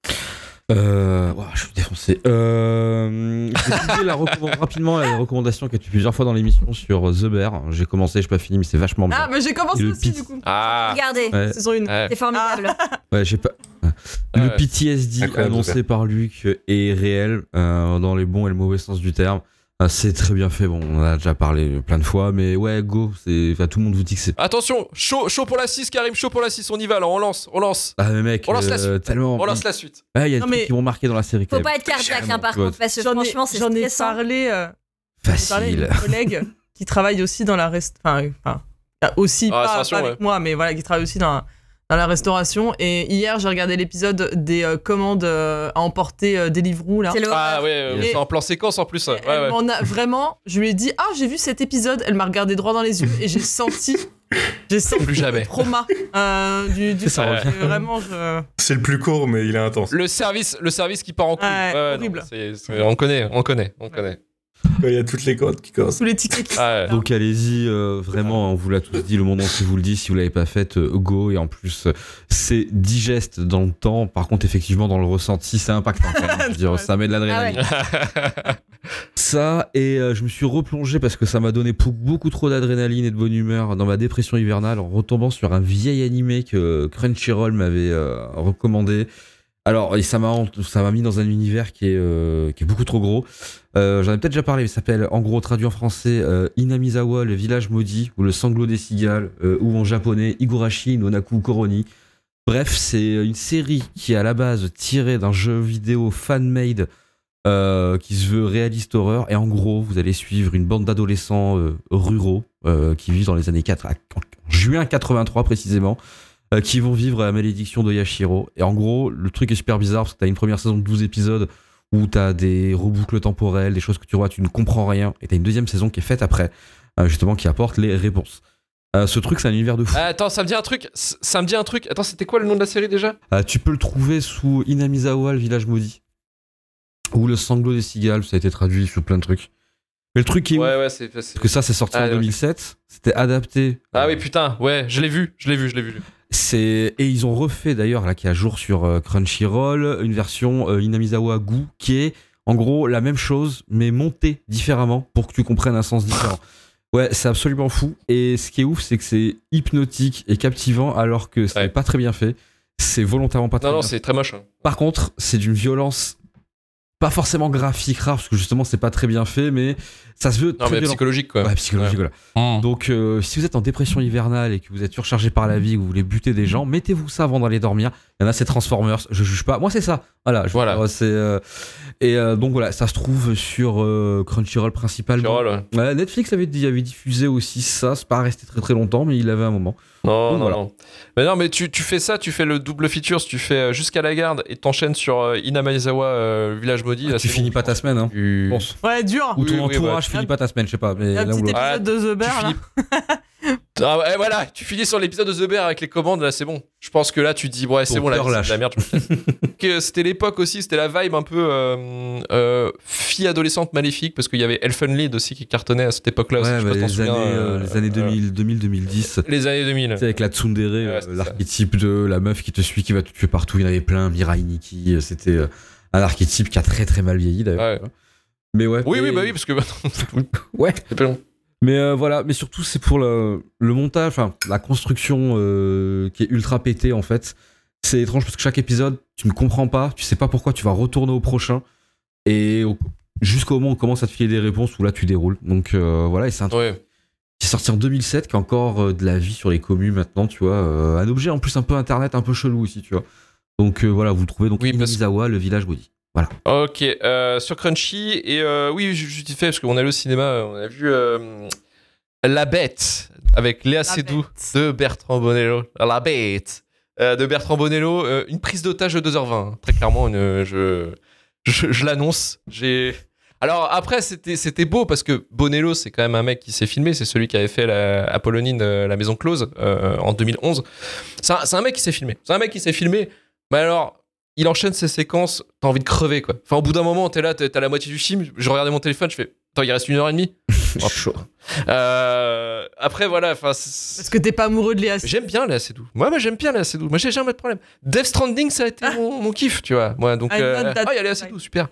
Euh, ouah, je suis défoncé. Euh, je vais citer la rapidement la recommandation que tu plusieurs fois dans l'émission sur The Bear. J'ai commencé, je pas fini, mais c'est vachement bien. Ah, mais j'ai commencé aussi, pit. du coup. Ah. Regardez, Ouais. Saison 1. Ouais. c'est formidable. Ouais, j'ai pas. Ouais. Le PTSD annoncé par Luc est réel euh, dans les bons et le mauvais sens du terme. Euh, c'est très bien fait. Bon, on en a déjà parlé plein de fois, mais ouais, go. C'est, enfin, tout le monde vous dit que c'est. Attention, chaud, chaud pour la 6, Karim, chaud pour la 6, on y va, alors on lance, on lance. Ah mais mec, On lance la euh, tellement. On lance la suite. Ouais, il y a des trucs mais- qui vont marquer dans la série. Faut pas être cardiaque, hein, par contre, parce que J'en ai, franchement, c'est j'en ai parlé, euh, j'en ai parlé Facile. à une collègue qui travaille aussi dans la rest... enfin, euh, enfin, aussi Ah, pas, pas avec ouais. moi, mais voilà, qui travaille aussi dans, dans la restauration. Et hier, j'ai regardé l'épisode des euh, commandes euh, à emporter euh, Deliveroo là. C'est le Ah ouais, c'est en plan séquence en plus. Ouais, Elle ouais. m'en a vraiment, je lui ai dit ah j'ai vu cet épisode, elle m'a regardé droit dans les yeux et j'ai senti, j'ai senti Plus jamais. le trauma euh, du, du Ça Vraiment je. C'est le plus court, mais il est intense. Le service, le service qui part en couille. Ouais, Ouais, ouais, horrible. on connaît, on connaît, on connaît. Il y a toutes les codes qui commencent. tous les tickets qui Ah ouais. Donc allez-y, euh, vraiment, on vous l'a tous dit, le monde entier vous le dit, si vous l'avez pas fait, euh, go, et en plus, euh, c'est digeste dans le temps, par contre, effectivement, dans le ressenti, c'est impactant quand même, je veux dire, ça met de l'adrénaline. Ça, et euh, je me suis replongé parce que ça m'a donné beaucoup trop d'adrénaline et de bonne humeur dans ma dépression hivernale en retombant sur un vieil animé que Crunchyroll m'avait euh, recommandé. Alors, ça m'a mis dans un univers qui est, euh, beaucoup trop gros. Euh, J'en ai peut-être déjà parlé, mais ça s'appelle, en gros, traduit en français, euh, Inamizawa, le village maudit, ou le sanglot des cigales, ou en japonais, Igurashi Nonaku Koroni. Bref, c'est une série qui est à la base tirée d'un jeu vidéo fan-made qui se veut réaliste horreur. Et en gros, vous allez suivre une bande d'adolescents ruraux qui vivent dans les années 4, en juin 83 précisément, euh, qui vont vivre la malédiction de Yashiro. Et en gros, le truc est super bizarre parce que t'as une première saison de 12 épisodes où t'as des reboucles temporelles, des choses que tu vois, tu ne comprends rien. Et t'as une deuxième saison qui est faite après, euh, justement, qui apporte les réponses. Euh, ce truc, c'est un univers de fou. Attends, ça me dit un truc. Ça me dit un truc. Attends, c'était quoi le nom de la série déjà? Tu peux le trouver sous Inamizawa, le village maudit. Ou le sanglot des cigales, ça a été traduit sur plein de trucs. Mais le truc qui est ouf, Ouais, ouais, c'est. parce que ça, c'est sorti Ah, en ouais. 2007, c'était adapté. Ah oui, putain, ouais, je l'ai vu, je l'ai vu, je l'ai vu. C'est et ils ont refait d'ailleurs là qui est à jour sur euh, Crunchyroll une version euh, Inamizawa Gu qui est en gros la même chose mais montée différemment pour que tu comprennes un sens différent. Ouais, c'est absolument fou et ce qui est ouf c'est que c'est hypnotique et captivant alors que c'est Ouais. pas très bien fait. C'est volontairement pas très Non, non, bien c'est très moche. hein. Par contre, c'est d'une violence pas forcément graphique rare parce que justement c'est pas très bien fait mais ça se veut Non, très mais psychologique, quoi. Ouais, psychologique, voilà. Donc, euh, si vous êtes en dépression hivernale et que vous êtes surchargé par la vie, que vous voulez buter des gens, mettez-vous ça avant d'aller dormir. Il y en a, c'est Transformers. Je juge pas. Moi, c'est ça. Voilà. je- Voilà. c'est, euh, et euh, donc, voilà, ça se trouve sur euh, Crunchyroll principalement. Crunchyroll, ouais. Netflix avait, dit- avait diffusé aussi ça. C'est pas resté très très longtemps, mais il avait un moment. Non, Donc, non, voilà. non. Mais non, mais tu, tu fais ça, tu fais le double feature, tu fais euh, jusqu'à la garde et t'enchaînes sur euh, Inamizawa, euh, Village Maudit. là, tu finis bon, pas ta semaine, hein. tu- Bon. Ouais, dur. Ou ton oui, entourage bah, finit pas ta semaine, je sais pas. Mais Il y a un ou petit l'autre. épisode de The Tu Bear là. finis- Ah ouais, voilà, tu finis sur l'épisode de The Bear avec les commandes, là c'est bon. Je pense que là tu dis, ouais, c'est bon, c'est lâche. la merde. c'était l'époque aussi, c'était la vibe un peu euh, euh, fille adolescente maléfique, parce qu'il y avait Elfen Lied aussi qui cartonnait à cette époque-là. Ouais, bah, les, souviens, années, euh, euh, les années euh, 2000, 2000-2010. les années 2000. Tu sais, avec la tsundere, c'est l'archétype de la meuf qui te suit, qui va te tuer partout. Il y en avait plein. Mirai Nikki, c'était un archétype qui a très très mal vieilli d'ailleurs. Ouais. Mais ouais. Oui, oui, bah oui, parce que Ouais. Mais euh, voilà, mais surtout c'est pour le, le montage, enfin la construction euh, qui est ultra pétée en fait. C'est étrange parce que chaque épisode, tu ne comprends pas, tu sais pas pourquoi, tu vas retourner au prochain et au- jusqu'au moment où on commence à te filer des réponses où là tu déroules. Donc euh, voilà, et c'est un truc Ouais. qui est sorti en 2007, qui a encore de la vie sur les communes maintenant, tu vois. un objet en plus un peu internet, un peu chelou aussi, tu vois. Donc voilà, vous le trouvez donc Oui, le village maudit. Ok, euh, sur Crunchy, et euh, oui, je je t'ai fait, parce qu'on est allé au cinéma, on a vu euh, La Bête, avec Léa Seydoux de Bertrand Bonello. La Bête euh, de Bertrand Bonello, euh, une prise d'otage de 2h20, hein. très clairement, une, je, je, je l'annonce. J'ai... Alors après, c'était, c'était beau, parce que Bonello, c'est quand même un mec qui s'est filmé, c'est celui qui avait fait la Apollonine, La Maison Close, euh, en 2011. C'est un, c'est un mec qui s'est filmé. C'est un mec qui s'est filmé, mais alors il enchaîne ses séquences, t'as envie de crever quoi. Enfin, au bout d'un moment, t'es là, t'es- t'as la moitié du film, je regardais mon téléphone, je fais, attends, il reste une heure et demie. Oh, chaud. Euh, après, voilà, Parce que t'es pas amoureux de Léa Seydoux. J'aime bien Léa Seydoux. Moi, moi j'aime bien Léa Seydoux. Moi, j'ai jamais de problème. Death Stranding, ça a été mon, mon kiff, tu vois. Moi, donc. I euh. Ah, il y a Léa Seydoux, super.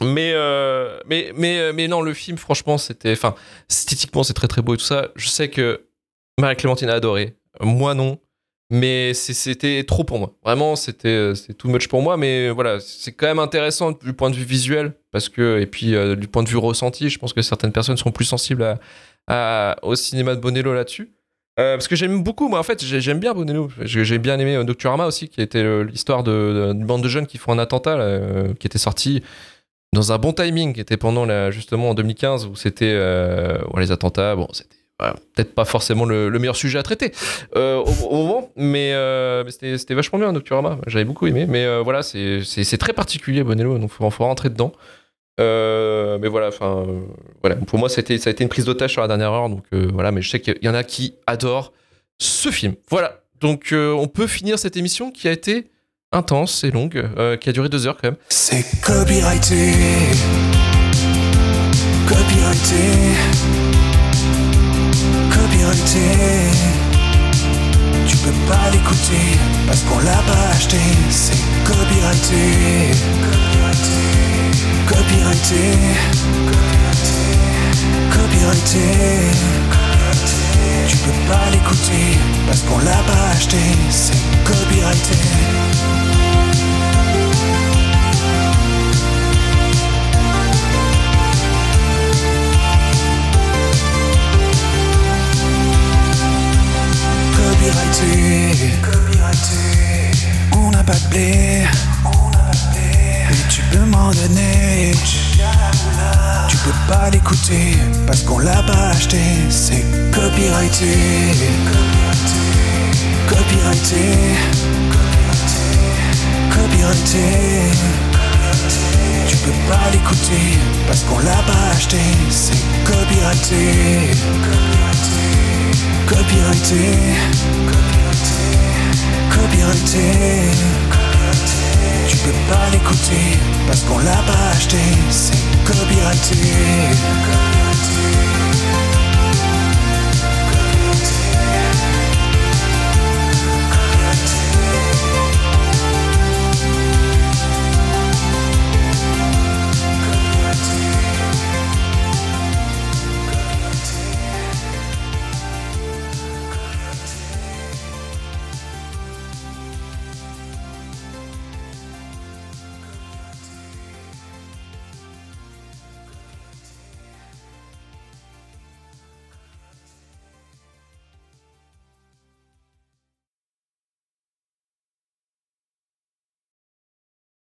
mais, euh, mais, mais, mais non, le film, franchement, c'était. Enfin, esthétiquement, c'est très très beau et tout ça. Je sais que Marie-Clémentine a adoré. Moi, non. Mais c'était trop pour moi. Vraiment, c'était euh, too much pour moi. Mais voilà, c'est quand même intéressant du point de vue visuel. Parce que, et puis euh, du point de vue ressenti, je pense que certaines personnes sont plus sensibles à, au cinéma de Bonello là-dessus. Euh, parce que j'aime beaucoup, moi en fait, j'ai- j'aime bien Bonello. J'ai bien aimé Nocturama aussi, qui était l'histoire d'une bande de jeunes qui font un attentat, qui était sorti dans un bon timing, qui était pendant la, justement en 2015, où c'était les attentats. Bon, c'était peut-être pas forcément le, le meilleur sujet à traiter euh, au, moment, mais, euh, c'était vachement bien Nocturama. J'avais beaucoup aimé, mais euh, voilà, c'est très particulier Bonello, donc faut, faut rentrer dedans. Mais voilà, enfin, voilà. Pour moi, ça a été, ça a été une prise d'otage sur la dernière heure, donc voilà. Mais je sais qu'il y en a qui adorent ce film. Voilà. Donc, on peut finir cette émission qui a été intense et longue, qui a duré deux heures quand même. C'est copyrighté. Copyrighté. Copyrighté. Tu peux pas l'écouter parce qu'on l'a pas acheté. C'est copyrighté. Copyrighté. Copyrighté. Copyrighté. Tu peux pas l'écouter parce qu'on l'a pas acheté. C'est copyrighté. Copyrighté, copyrighté. On n'a pas de blé, on n'a pas de. Mais tu peux m'en donner. Tu peux pas l'écouter parce qu'on l'a pas acheté. C'est copyrighté, copyrighté, copyrighté. Tu peux pas l'écouter parce qu'on l'a pas acheté. C'est copyrighté. Copyrighté, copyrighté, Tu peux pas l'écouter parce qu'on l'a pas acheté. C'est copyrighté, copyrighté.